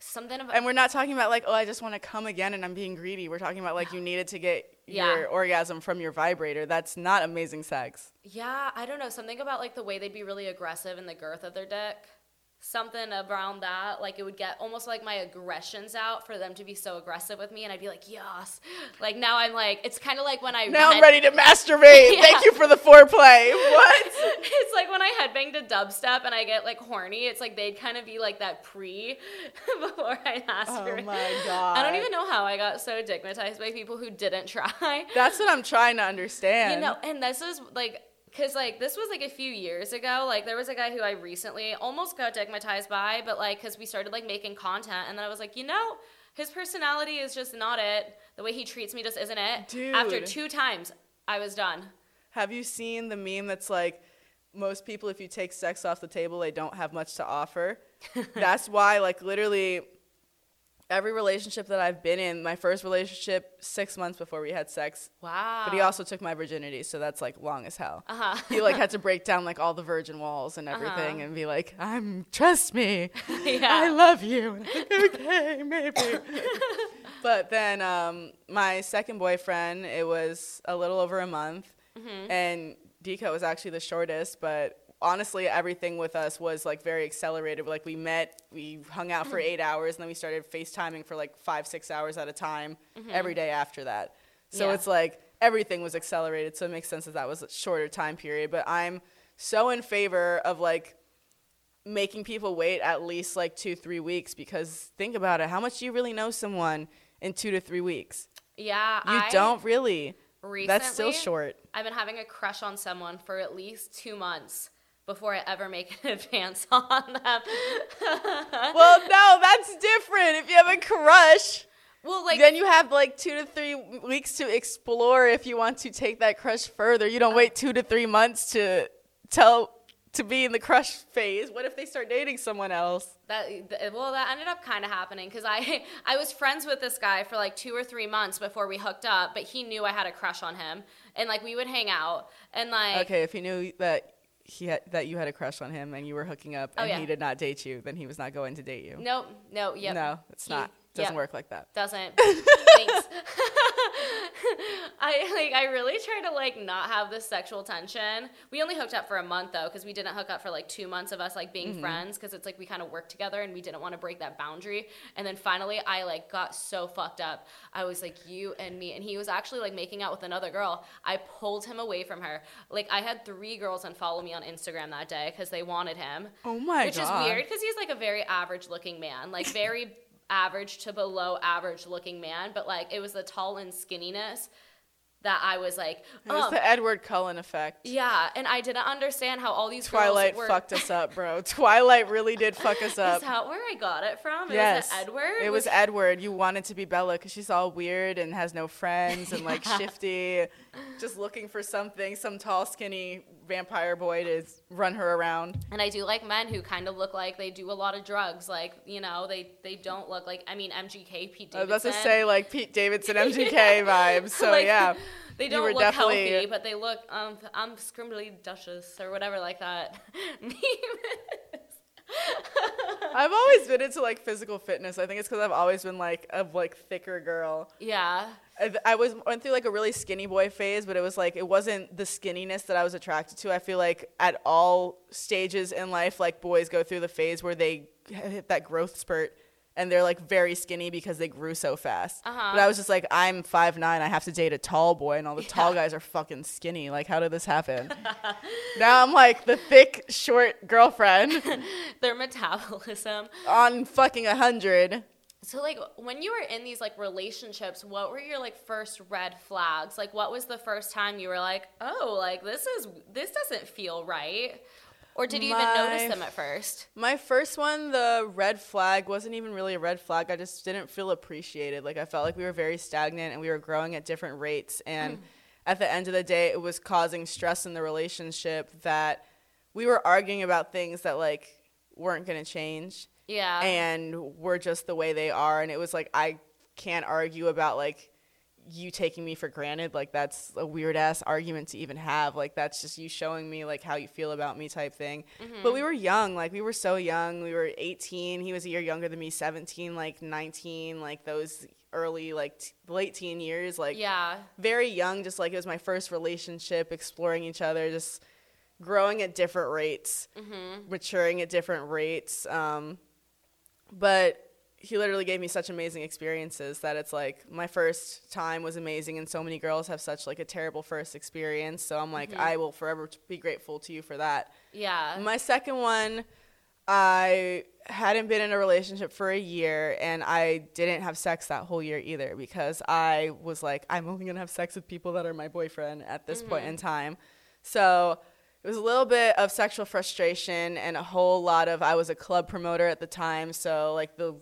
Speaker 4: Something about
Speaker 1: And we're not talking about like, oh, I just want to come again and I'm being greedy. We're talking about like you needed to get
Speaker 4: Yeah.
Speaker 1: your orgasm from your vibrator. That's not amazing sex.
Speaker 4: Yeah, I don't know. Something about like the way they'd be really aggressive in the girth of their dick. Something around that like it would get almost like my aggressions out for them to be so aggressive with me and i'd be like yes like now i'm like it's kind of like when i
Speaker 1: Now I'm ready to masturbate.
Speaker 4: Yeah.
Speaker 1: Thank you for the foreplay. What?
Speaker 4: it's like when I headbang to dubstep and I get like horny. It's like they'd kind of be like that pre before I masturbate.
Speaker 1: Oh my god.
Speaker 4: I don't even know how I got so dickmatized by people who didn't try.
Speaker 1: That's what I'm trying to understand.
Speaker 4: You know, and this is like, cause like this was like a few years ago. Like there was a guy who I recently almost got dickmatized by, but like, cause we started like making content, and then I was like, you know, his personality is just not it. The way he treats me just isn't it.
Speaker 1: Dude.
Speaker 4: After two times, I was done.
Speaker 1: Have you seen the meme that's like, most people, if you take sex off the table, they don't have much to offer? that's why, like, literally, every relationship that I've been in, my first relationship, six months before we had sex,
Speaker 4: Wow.
Speaker 1: but he also took my virginity, so that's like long as hell.
Speaker 4: Uh huh.
Speaker 1: He like had to break down like all the virgin walls and everything
Speaker 4: Uh-huh.
Speaker 1: and be like, "I'm trust me,
Speaker 4: Yeah.
Speaker 1: I love you." And I'm like, okay, maybe. but then um, my second boyfriend, it was a little over a month,
Speaker 4: Mm-hmm.
Speaker 1: and Dika was actually the shortest. But honestly, everything with us was like very accelerated. Like we met, we hung out for
Speaker 4: Mm-hmm.
Speaker 1: eight hours, and then we started FaceTiming for like five, six hours at a time every day after that. So
Speaker 4: Mm-hmm. Yeah.
Speaker 1: it's like everything was accelerated. So it makes sense that that was a shorter time period. But I'm so in favor of like making people wait at least like two, three weeks because think about it. How much do you really know someone in two to three weeks?
Speaker 4: Yeah.
Speaker 1: You
Speaker 4: I,
Speaker 1: don't really. recently, That's still short.
Speaker 4: I've been having a crush on someone for at least two months before I ever make an advance on them.
Speaker 1: Well, no, that's different. If you have a crush,
Speaker 4: well, like,
Speaker 1: then you have like two to three weeks to explore if you want to take that crush further. You don't oh. wait two to three months to tell to be in the crush phase. What if they start dating someone else?
Speaker 4: that th- well, that ended up kind of happening because I I was friends with this guy for like two or three months before we hooked up, but he knew I had a crush on him, and like we would hang out, and like
Speaker 1: Okay, if he knew that he had, that you had a crush on him and you were hooking up
Speaker 4: Oh,
Speaker 1: and
Speaker 4: yeah.
Speaker 1: he did not date you, then he was not going to date you.
Speaker 4: nope, no, yep,
Speaker 1: No, it's
Speaker 4: He-
Speaker 1: not. Doesn't
Speaker 4: yep.
Speaker 1: work like that.
Speaker 4: doesn't. Thanks. I like I really try to like not have this sexual tension. We only hooked up for a month though because we didn't hook up for like 2 months of us like being
Speaker 1: Mm-hmm.
Speaker 4: friends because it's like we kind of worked together and we didn't want to break that boundary. And then finally I like got so fucked up. I was like you and me and he was actually like making out with another girl. I pulled him away from her. Like I had 3 girls unfollow me on Instagram that day cuz they wanted him.
Speaker 1: Oh my
Speaker 4: Which
Speaker 1: god.
Speaker 4: Which is weird because he's like a very average looking man, like very average to below average looking man. But like it was the tall and skinniness that I was like,
Speaker 1: It was the Edward Cullen effect.
Speaker 4: yeah. And I didn't understand how all these
Speaker 1: Twilight
Speaker 4: were.
Speaker 1: fucked us up, bro. Twilight really did fuck us up.
Speaker 4: Is that where I got it from?
Speaker 1: Yes.
Speaker 4: Was Edward?
Speaker 1: It was Edward. You wanted to be Bella because she's all weird and has no friends and like shifty, just looking for something, some tall, skinny vampire boy to run her around.
Speaker 4: And I do like men who kind of look like they do a lot of drugs. Like, you know, they, they don't look like, I mean, MGK, Pete
Speaker 1: I was about to say like Pete Davidson MGK vibes. So
Speaker 4: Like,
Speaker 1: yeah,
Speaker 4: They don't look
Speaker 1: definitely-
Speaker 4: healthy, but they look, um, I'm scrimbly duchess or whatever like that.
Speaker 1: I've always been into like physical fitness. I think it's because I've always been like a like thicker girl.
Speaker 4: yeah.
Speaker 1: I, I was went through like a really skinny boy phase, but it was like it wasn't the skinniness that I was attracted to. I feel like at all stages in life, like boys go through the phase where they hit that growth spurt and they're like very skinny because they grew so fast.
Speaker 4: Uh-huh.
Speaker 1: But I was just like, I'm five nine. I have to date a tall boy, and all the tall guys are fucking skinny. Like, how did this happen? now I'm like the thick, short girlfriend
Speaker 4: Their metabolism.
Speaker 1: on fucking a hundred.
Speaker 4: So like when you were in these like relationships, what were your like first red flags? Like what was the first time you were like, "Oh, like this is this doesn't feel right?" Or did you even notice them at first?
Speaker 1: My first one, the red flag, wasn't even really a red flag. I just didn't feel appreciated. Like I felt like we were very stagnant and we were growing at different rates. And hmm. at the end of the day, it was causing stress in the relationship that we were arguing about things that like weren't gonna change
Speaker 4: Yeah.
Speaker 1: and were just the way they are. And it was like I can't argue about like you taking me for granted. Like that's a weird ass argument to even have. Like that's just you showing me like how you feel about me type thing. But we were young. Like we were so young. We were 18. He was a year younger than me. 17, like 19, like those early like t- late teen years. Like
Speaker 4: yeah.
Speaker 1: very young. Just like it was my first relationship, exploring each other. Just growing at different rates,
Speaker 4: Mm-hmm.
Speaker 1: maturing at different rates. Um, but he literally gave me such amazing experiences that it's like my first time was amazing and so many girls have such like a terrible first experience. So i'm like mm-hmm. i will forever be grateful to you for that.
Speaker 4: Yeah.
Speaker 1: my second one i hadn't been in a relationship for a year and i didn't have sex that whole year either because i was like i'm only going to have sex with people that are my boyfriend at this point in mm-hmm. time. So it was a little bit of sexual frustration and a whole lot of i was a club promoter at the time. So like the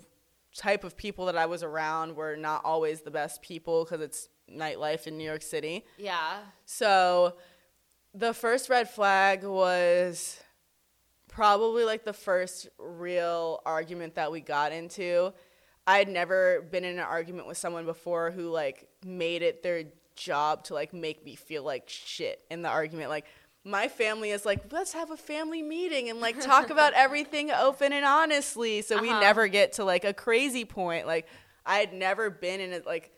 Speaker 1: type of people that i was around were not always the best people because it's nightlife in new york city
Speaker 4: yeah.
Speaker 1: so the first red flag was probably like the first real argument that we got into. I had never been in an argument with someone before who like made it their job to like make me feel like shit in the argument. Like my family is like, let's have a family meeting and like talk about everything open and honestly. So we
Speaker 4: Uh-huh.
Speaker 1: never get to like a crazy point. Like I had never been in a like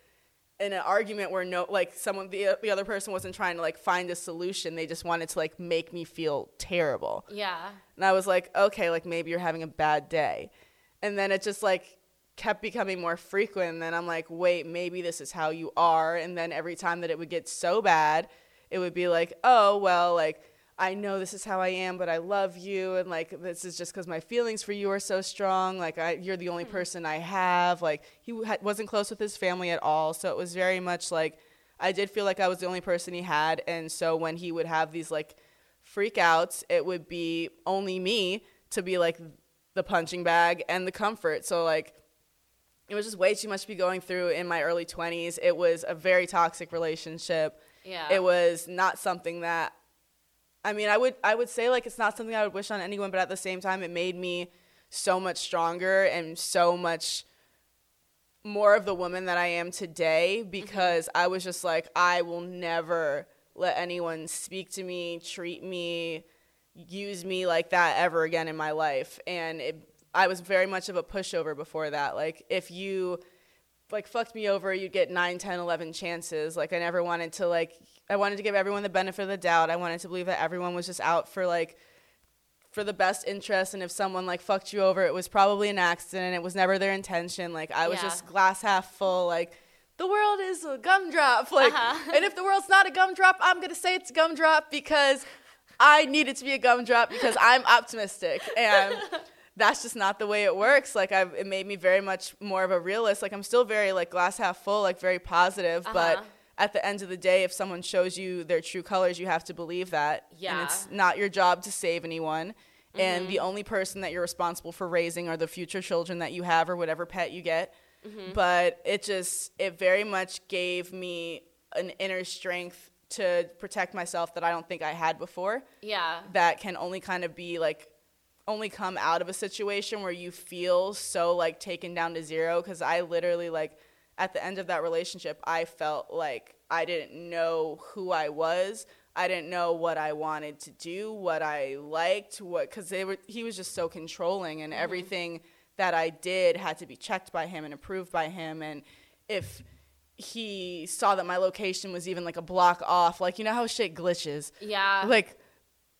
Speaker 1: in an argument where no like someone the, the other person wasn't trying to like find a solution they just wanted to like make me feel terrible
Speaker 4: Yeah.
Speaker 1: and i was like okay like maybe you're having a bad day and then it just like kept becoming more frequent and then i'm like wait maybe this is how you are and then every time that it would get so bad it would be like oh well like i know this is how i am but i love you and like this is just because my feelings for you are so strong like I, you're the only mm-hmm. person i have like he ha- wasn't close with his family at all so it was very much like i did feel like i was the only person he had and so when he would have these like freakouts it would be only me to be like the punching bag and the comfort so like it was just way too much to be going through in my early 20s it was a very toxic relationship
Speaker 4: Yeah.
Speaker 1: it was not something that I mean, I would I would say like it's not something I would wish on anyone, but at the same time it made me so much stronger and so much more of the woman that I am today because mm-hmm. I was just like I will never let anyone speak to me, treat me, use me like that ever again in my life. And it, I was very much of a pushover before that. Like if you like fucked me over, you'd get 9, 10, 11 chances. Like I never wanted to like I wanted to give everyone the benefit of the doubt. I wanted to believe that everyone was just out for like for the best interest and if someone like fucked you over, it was probably an accident. It was never their intention. Like I was
Speaker 4: Yeah.
Speaker 1: just glass half full like the world is a gumdrop. Like
Speaker 4: Uh-huh.
Speaker 1: and if the world's not a gumdrop, I'm going to say it's a gumdrop because I need it to be a gumdrop because I'm optimistic and that's just not the way it works. Like I've, it made me very much more of a realist. Like I'm still very like glass half full, like very positive, but
Speaker 4: Uh-huh.
Speaker 1: at the end of the day, if someone shows you their true colors, you have to believe that. And
Speaker 4: Yeah.
Speaker 1: it's not your job to save anyone. And the only person that you're responsible for raising are the future children that you have or whatever pet you get. But it just, it very much gave me an inner strength to protect myself that I don't think I had before
Speaker 4: yeah.
Speaker 1: that can only kind of be like only come out of a situation where you feel so like taken down to zero because i literally like at the end of that relationship i felt like i didn't know who i was. I didn't know what i wanted to do what i liked what because they were he was just so controlling and mm-hmm. everything that i did had to be checked by him and approved by him and if he saw that my location was even like a block off like you know how shit glitches?
Speaker 4: Yeah.
Speaker 1: like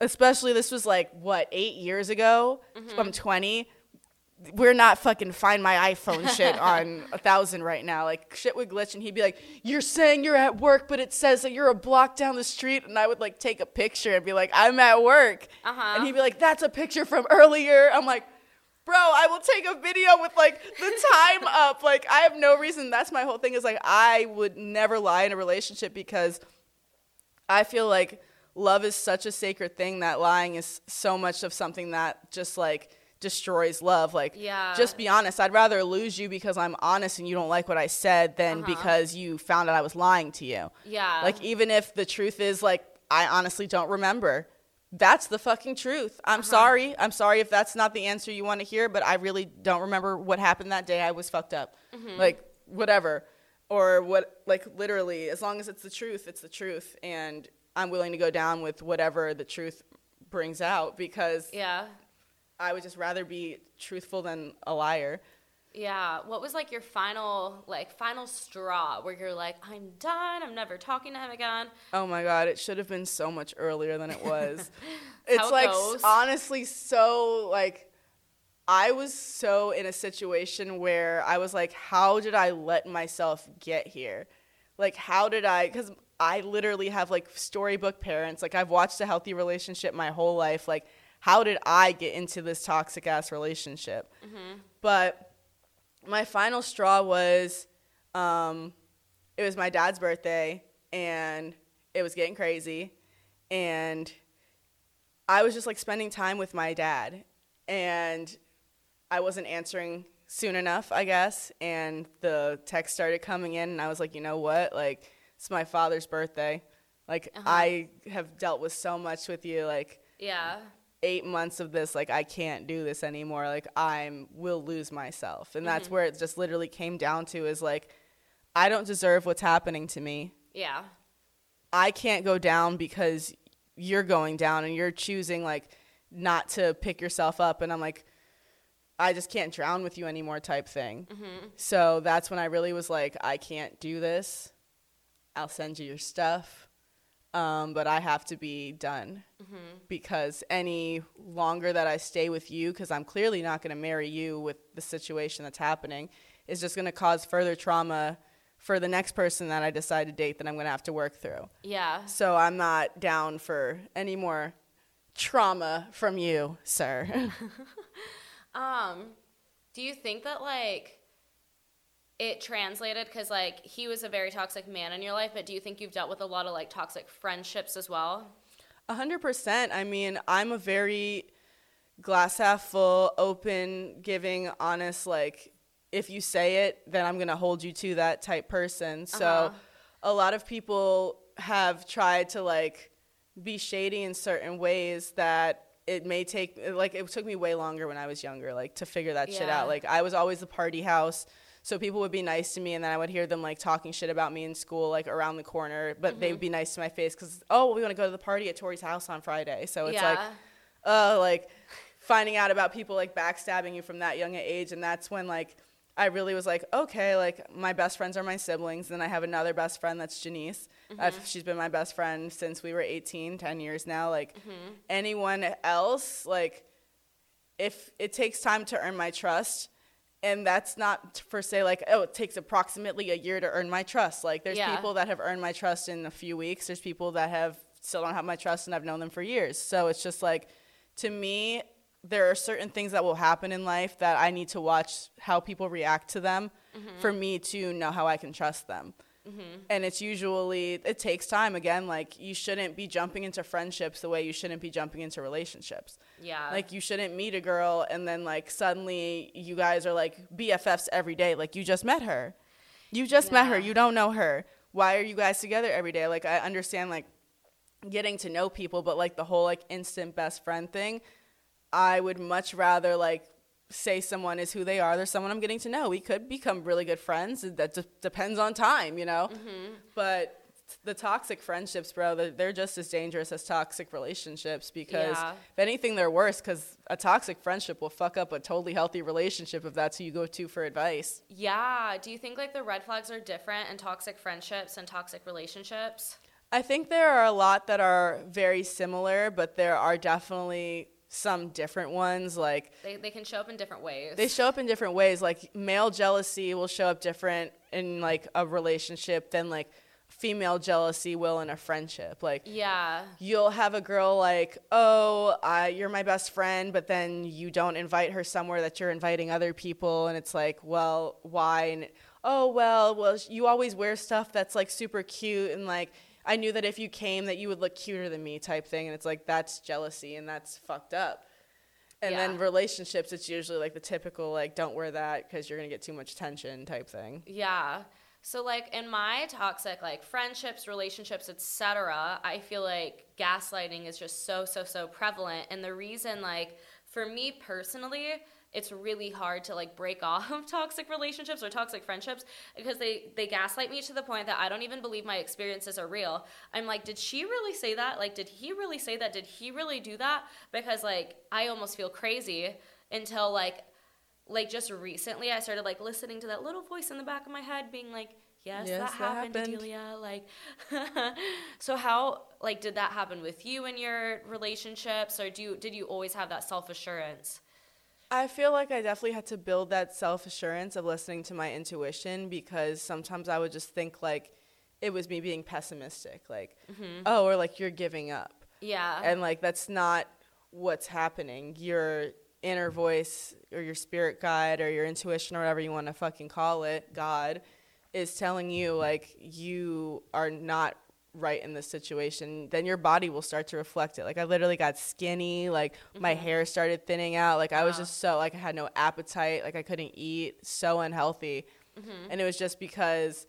Speaker 1: especially this was like what eight years ago i'm 20 we're not fucking find my iphone shit on a thousand right now. Like shit would glitch and he'd be like you're saying you're at work but it says that you're a block down the street. And i would like take a picture and be like i'm at work.
Speaker 4: Uh-huh.
Speaker 1: and he'd be like that's a picture from earlier. I'm like bro i will take a video with like the time up. Like i have no reason. That's my whole thing is like i would never lie in a relationship because I feel like love is such a sacred thing that lying is so much of something that just like destroys love. Like,
Speaker 4: Yeah.
Speaker 1: just be honest. I'd rather lose you because I'm honest and you don't like what I said than uh-huh. because you found out I was lying to you.
Speaker 4: Yeah.
Speaker 1: Like, even if the truth is like, I honestly don't remember. That's the fucking truth. I'm uh-huh. sorry. I'm sorry if that's not the answer you want to hear, but I really don't remember what happened that day. I was fucked up. Mm-hmm. Like, whatever or what like literally as long as it's the truth it's the truth and i'm willing to go down with whatever the truth brings out because
Speaker 4: yeah.
Speaker 1: i would just rather be truthful than a liar
Speaker 4: Yeah. What was like your final like final straw where you're like, I'm done. I'm never talking to him again.
Speaker 1: Oh my god, it should have been so much earlier than it was. it's
Speaker 4: it
Speaker 1: like
Speaker 4: goes.
Speaker 1: honestly so like I was so in a situation where I was like, how did I let myself get here? Like, how did I? Because I literally have like storybook parents. Like, I've watched a healthy relationship my whole life. Like, how did I get into this toxic ass relationship? But my final straw was um, it was my dad's birthday and it was getting crazy. And I was just like spending time with my dad. And I wasn't answering soon enough, I guess. And the text started coming in, and I was like, you know what? Like, it's my father's birthday. Like, uh-huh. I have dealt with so much with you. Like,
Speaker 4: Yeah.
Speaker 1: eight months of this like i can't do this anymore like i'm will lose myself and that's mm-hmm. where it just literally came down to is like i don't deserve what's happening to me
Speaker 4: Yeah.
Speaker 1: i can't go down because you're going down and you're choosing like not to pick yourself up and i'm like i just can't drown with you anymore type thing mm-hmm. so that's when i really was like i can't do this i'll send you your stuff um, but i have to be done because any longer that i stay with you because i'm clearly not going to marry you with the situation that's happening is just going to cause further trauma for the next person that i decide to date that i'm going to have to work through
Speaker 4: Yeah.
Speaker 1: so I'm not down for any more trauma from you, sir.
Speaker 4: Um, do you think that like it translated because like he was a very toxic man in your life, but do you think you've dealt with a lot of like toxic friendships as well?
Speaker 1: A hundred percent. I mean, I'm a very glass half full, open, giving, honest, like if you say it, then I'm gonna hold you to that type person. So
Speaker 4: Uh-huh.
Speaker 1: a lot of people have tried to like be shady in certain ways that it may take like it took me way longer when I was younger, like to figure that shit out. Like I was always the party house. So people would be nice to me, and then I would hear them like talking shit about me in school, like around the corner. But they would mm-hmm. be nice to my face because, oh, we want to go to the party at Tori's house on Friday. So it's like,
Speaker 4: Yeah.
Speaker 1: uh, like finding out about people like backstabbing you from that young age, and that's when like I really was like, okay, like my best friends are my siblings. And Then I have another best friend that's Janice. Mm-hmm. I've, she's been my best friend since we were 18, 10 years now. Like mm-hmm. anyone else, like if it takes time to earn my trust and that's not for say like oh it takes approximately a year to earn my trust. Like there's
Speaker 4: Yeah.
Speaker 1: people that have earned my trust in a few weeks. There's people that have still don't have my trust and i've known them for years. So it's just like to me there are certain things that will happen in life that i need to watch how people react to them mm-hmm. for me to know how i can trust them Mm-hmm. and it's usually it takes time again like you shouldn't be jumping into friendships the way you shouldn't be jumping into relationships
Speaker 4: Yeah.
Speaker 1: like you shouldn't meet a girl and then like suddenly you guys are like BFFs every day. Like you just met her. You just met her. You don't know her. Why are you guys together every day? Like I understand like getting to know people, but like the whole like instant best friend thing, I would much rather like say someone is who they are. There's someone I'm getting to know. We could become really good friends. That just depends on time, you know.
Speaker 4: Mm-hmm.
Speaker 1: But the toxic friendships, bro, they're, they're just as dangerous as toxic relationships because
Speaker 4: Yeah.
Speaker 1: if anything, they're worse because a toxic friendship will fuck up a totally healthy relationship if that's who you go to for advice.
Speaker 4: yeah. Do you think like the red flags are different in toxic friendships and toxic relationships?
Speaker 1: I think there are a lot that are very similar, but there are definitely some different ones. Like
Speaker 4: They, they can show up in different ways.
Speaker 1: they show up in different ways. Like male jealousy will show up different in like a relationship than like female jealousy will in a friendship. Like
Speaker 4: yeah.
Speaker 1: you'll have a girl like, oh, I, you're my best friend, but then you don't invite her somewhere that you're inviting other people, and it's like, well, why? And oh, well, well, you always wear stuff that's like super cute, and like I knew that if you came, that you would look cuter than me, type thing, and it's like that's jealousy, and that's fucked up. And then relationships, it's usually like the typical like, don't wear that because you're gonna get too much attention type thing.
Speaker 4: Yeah. So like in my toxic like friendships, relationships, etc., I feel like gaslighting is just so so so prevalent and the reason like for me personally, it's really hard to like break off toxic relationships or toxic friendships because they they gaslight me to the point that I don't even believe my experiences are real. I'm like, did she really say that? Like did he really say that? Did he really do that? Because like I almost feel crazy until like like just recently I started like listening to that little voice in the back of my head being like, Yes,
Speaker 1: Yes,
Speaker 4: that,
Speaker 1: that
Speaker 4: happened,
Speaker 1: happened.
Speaker 4: Delia. Like, so how like did that happen with you in your relationships, or do you did you always have that self assurance?
Speaker 1: I feel like I definitely had to build that self assurance of listening to my intuition because sometimes I would just think like it was me being pessimistic, like, mm-hmm. oh, or like you're giving up.
Speaker 4: Yeah,
Speaker 1: And like that's not what's happening. Your inner voice or your spirit guide or your intuition or whatever you want to fucking call it, God, is telling you like you are not right in this situation, then your body will start to reflect it. Like I literally got skinny, like my mm-hmm. hair started thinning out, like I was just so like I had no appetite, like I couldn't eat, so unhealthy. Mm-hmm. And it was just because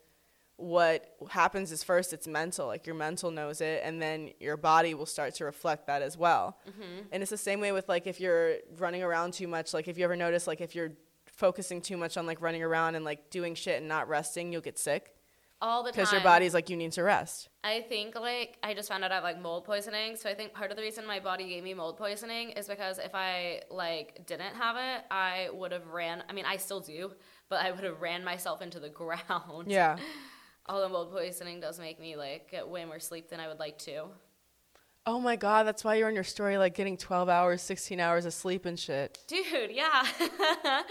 Speaker 1: what happens is first it's mental. Like your mental knows it and then your body will start to reflect that as well. Mm-hmm. And it's the same way with like if you're running around too much. Like if you ever notice like if you're focusing too much on like running around and like doing shit and not resting you'll get sick
Speaker 4: all the time.
Speaker 1: because your body's like you need to rest
Speaker 4: I think like I just found out I have like mold poisoning. So I think part of the reason my body gave me mold poisoning is because if I like didn't have it, I would have ran. I mean, I still do, but I would have ran myself into the ground.
Speaker 1: yeah
Speaker 4: All the mold poisoning does make me like get way more sleep than I would like to.
Speaker 1: Oh my god that's why you're on your story like getting 12 hours 16 hours of sleep and shit
Speaker 4: Dude, yeah.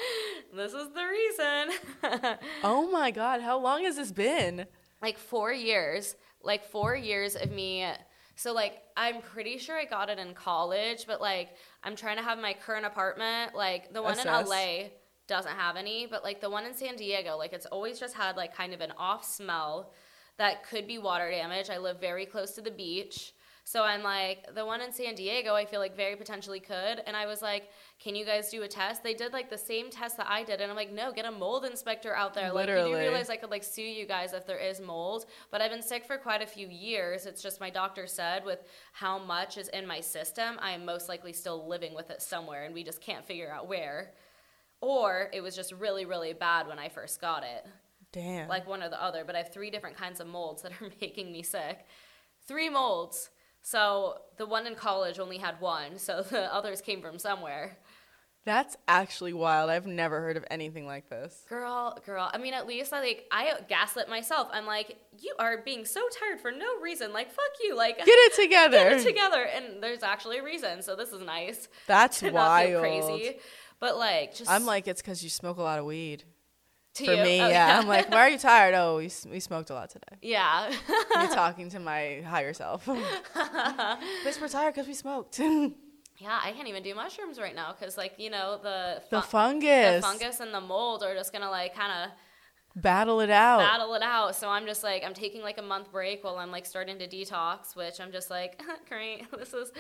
Speaker 4: this is the reason.
Speaker 1: oh my god how long has this been
Speaker 4: like four years like four years of me so like i'm pretty sure i got it in college but like i'm trying to have my current apartment like the one
Speaker 1: Assess.
Speaker 4: in la doesn't have any but like the one in san diego like it's always just had like kind of an off smell that could be water damage i live very close to the beach so i'm like the one in san diego i feel like very potentially could and i was like can you guys do a test they did like the same test that i did and i'm like no get a mold inspector out there like you do realize I could like sue you guys if there is mold, but I've been sick for quite a few years. It's just my doctor said with how much is in my system, I am most likely still living with it somewhere and we just can't figure out where. Or it was just really, really bad when I first got it.
Speaker 1: damn
Speaker 4: Like one or the other, but I have three different kinds of molds that are making me sick. Three molds. So the one in college only had one, so the others came from somewhere.
Speaker 1: that's actually wild i've never heard of anything like this
Speaker 4: Girl, girl. I mean, at least I like I gaslit myself. I'm like, you are being so tired for no reason. Like, fuck you. Like,
Speaker 1: get it together
Speaker 4: get it together. And there's actually a reason. So this is nice.
Speaker 1: that's
Speaker 4: to not feel
Speaker 1: wild
Speaker 4: crazy. But like, just
Speaker 1: I'm like, it's because you smoke a lot of weed.
Speaker 4: To
Speaker 1: For
Speaker 4: you.
Speaker 1: me,
Speaker 4: Oh,
Speaker 1: yeah. I'm like, why are you tired? Oh, we, we smoked a lot today.
Speaker 4: yeah.
Speaker 1: Me talking to my higher self. Bitch, we're tired because we smoked.
Speaker 4: yeah. I can't even do mushrooms right now because like you know the fu-
Speaker 1: fungus.
Speaker 4: the fungus and the mold are just gonna like kind of
Speaker 1: Battle it out.
Speaker 4: battle it out. So I'm just like I'm taking like a month break while I'm like starting to detox, which I'm just like great. This is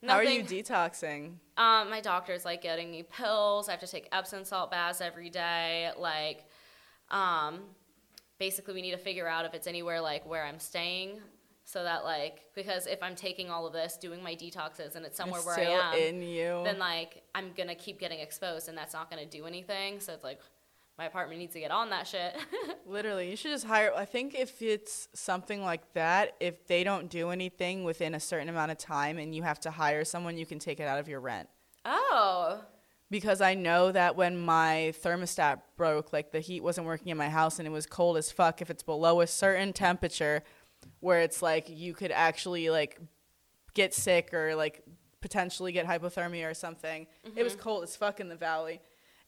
Speaker 4: nothing.
Speaker 1: How are you detoxing?
Speaker 4: Um, my doctor's like getting me pills. I have to take Epsom salt baths every day. Like, um, basically, we need to figure out if it's anywhere like where I'm staying, so that like because if I'm taking all of this, doing my detoxes, and it's somewhere
Speaker 1: It's
Speaker 4: where I am,
Speaker 1: in you.
Speaker 4: then like I'm gonna keep getting exposed, and that's not gonna do anything. So it's like my apartment needs to get on that shit.
Speaker 1: Literally, you should just hire. I think if it's something like that, if they don't do anything within a certain amount of time and you have to hire someone, you can take it out of your rent.
Speaker 4: oh,
Speaker 1: because I know that when my thermostat broke, like the heat wasn't working in my house and it was cold as fuck, if it's below a certain temperature where it's like you could actually like get sick or like potentially get hypothermia or something. It was mm-hmm. cold as fuck in the valley.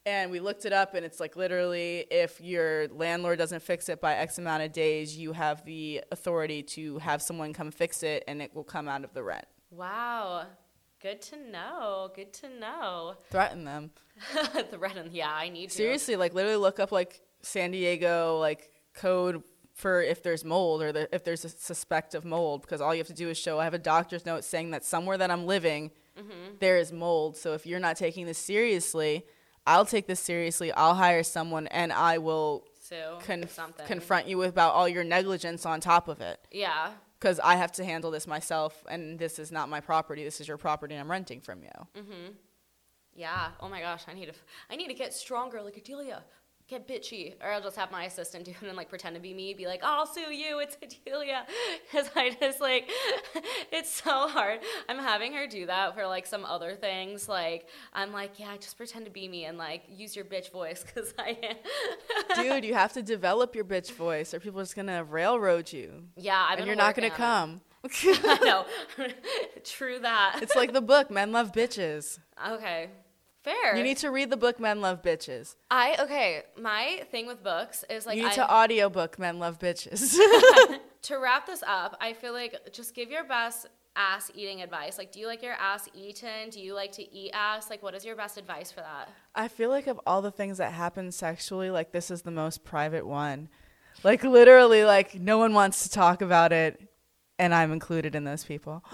Speaker 1: And we looked it up and it's like literally if your landlord doesn't fix it by X amount of days, you have the authority to have someone come fix it and it will come out of the rent.
Speaker 4: wow, good to know. Good to know.
Speaker 1: Threaten them.
Speaker 4: Threaten. yeah, I need to.
Speaker 1: Seriously, like literally look up like San Diego like code for if there's mold or the, if there's a suspect of mold because all you have to do is show I have a doctor's note saying that somewhere that I'm living
Speaker 4: Mm-hmm.
Speaker 1: there is mold. So if you're not taking this seriously, I'll take this seriously. I'll hire someone and I will
Speaker 4: So
Speaker 1: conf- confront you with about all your negligence on top of it
Speaker 4: Yeah.
Speaker 1: Because I have to handle this myself and this is not my property. This is your property and I'm renting from you. Mm-hmm.
Speaker 4: Yeah. Oh my gosh, I need to I need to get stronger like Adelia. Get bitchy, or I'll just have my assistant do it and like pretend to be me, be like, oh, I'll sue you, it's Adelia, because I just like, it's so hard. I'm having her do that for like some other things. Like I'm like, yeah, just pretend to be me and like use your bitch voice, because I am.
Speaker 1: Dude, you have to develop your bitch voice, or people are just gonna railroad you.
Speaker 4: Yeah, I've
Speaker 1: and you're not gonna
Speaker 4: working on it.
Speaker 1: come.
Speaker 4: I know. True that.
Speaker 1: it's like the book Men Love Bitches.
Speaker 4: okay. Fair.
Speaker 1: You need to read the book Men Love Bitches.
Speaker 4: I okay. My thing with books is like
Speaker 1: you need
Speaker 4: I,
Speaker 1: to audiobook Men Love Bitches.
Speaker 4: to wrap this up. I feel like just give your best ass eating advice. Like, do you like your ass eaten? Do you like to eat ass? Like, what is your best advice for that?
Speaker 1: I feel like of all the things that happen sexually, like this is the most private one. Like literally, like no one wants to talk about it, and I'm included in those people.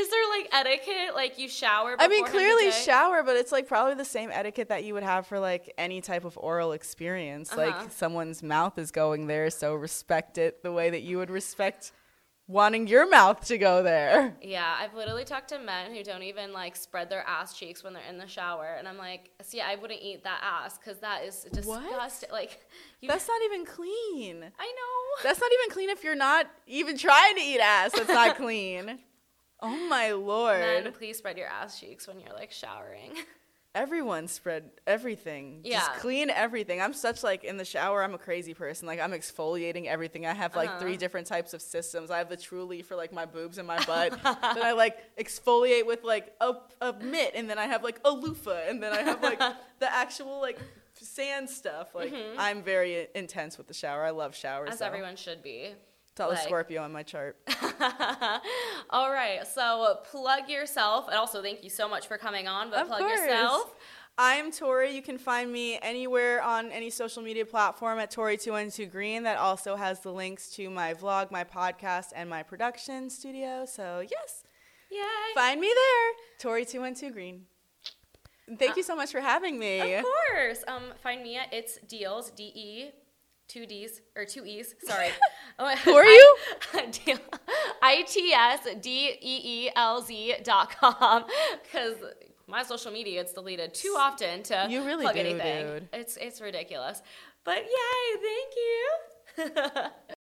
Speaker 4: Is there like etiquette? Like you shower?
Speaker 1: I mean, clearly shower, but it's like probably the same etiquette that you would have for like any type of oral experience.
Speaker 4: Uh-huh.
Speaker 1: Like someone's mouth is going there, so respect it the way that you would respect wanting your mouth to go there.
Speaker 4: Yeah, I've literally talked to men who don't even like spread their ass cheeks when they're in the shower, and I'm like, see, I wouldn't eat that ass because that is
Speaker 1: What?
Speaker 4: disgusting. Like, you,
Speaker 1: That's not even clean.
Speaker 4: I know.
Speaker 1: That's not even clean if you're not even trying to eat ass. That's not clean. Oh my lord.
Speaker 4: Men, please spread your ass cheeks when you're like showering.
Speaker 1: Everyone spread everything.
Speaker 4: Yeah.
Speaker 1: Just clean everything. I'm such like in the shower, I'm a crazy person. Like I'm exfoliating everything. I have like
Speaker 4: Uh-huh.
Speaker 1: three different types of systems. I have the Truly for like my boobs and my butt. then I like exfoliate with like a, a mitt and then I have like a loofah and then I have like the actual like sand stuff. Like I'm very intense with the shower. I love showers.
Speaker 4: Mm-hmm. As
Speaker 1: though.
Speaker 4: everyone should be.
Speaker 1: The
Speaker 4: like-
Speaker 1: Scorpio on my chart.
Speaker 4: All right, so plug yourself, and also thank you so much for coming on. But
Speaker 1: Of
Speaker 4: plug
Speaker 1: course.
Speaker 4: yourself.
Speaker 1: I'm Tori. You can find me anywhere on any social media platform at Tori212 Green. That also has the links to my vlog, my podcast, and my production studio. So, yes,
Speaker 4: Yay!
Speaker 1: find me there, Tori212 Green. And Thank you so much for having me.
Speaker 4: Of course. Um, find me at it's deals d e two d's or two e's. Sorry.
Speaker 1: Oh, Who are you?
Speaker 4: I t s d e e l z dot com because my social media gets deleted too often to
Speaker 1: You really
Speaker 4: plug
Speaker 1: do,
Speaker 4: anything.
Speaker 1: dude.
Speaker 4: It's it's ridiculous. But yay! Thank you.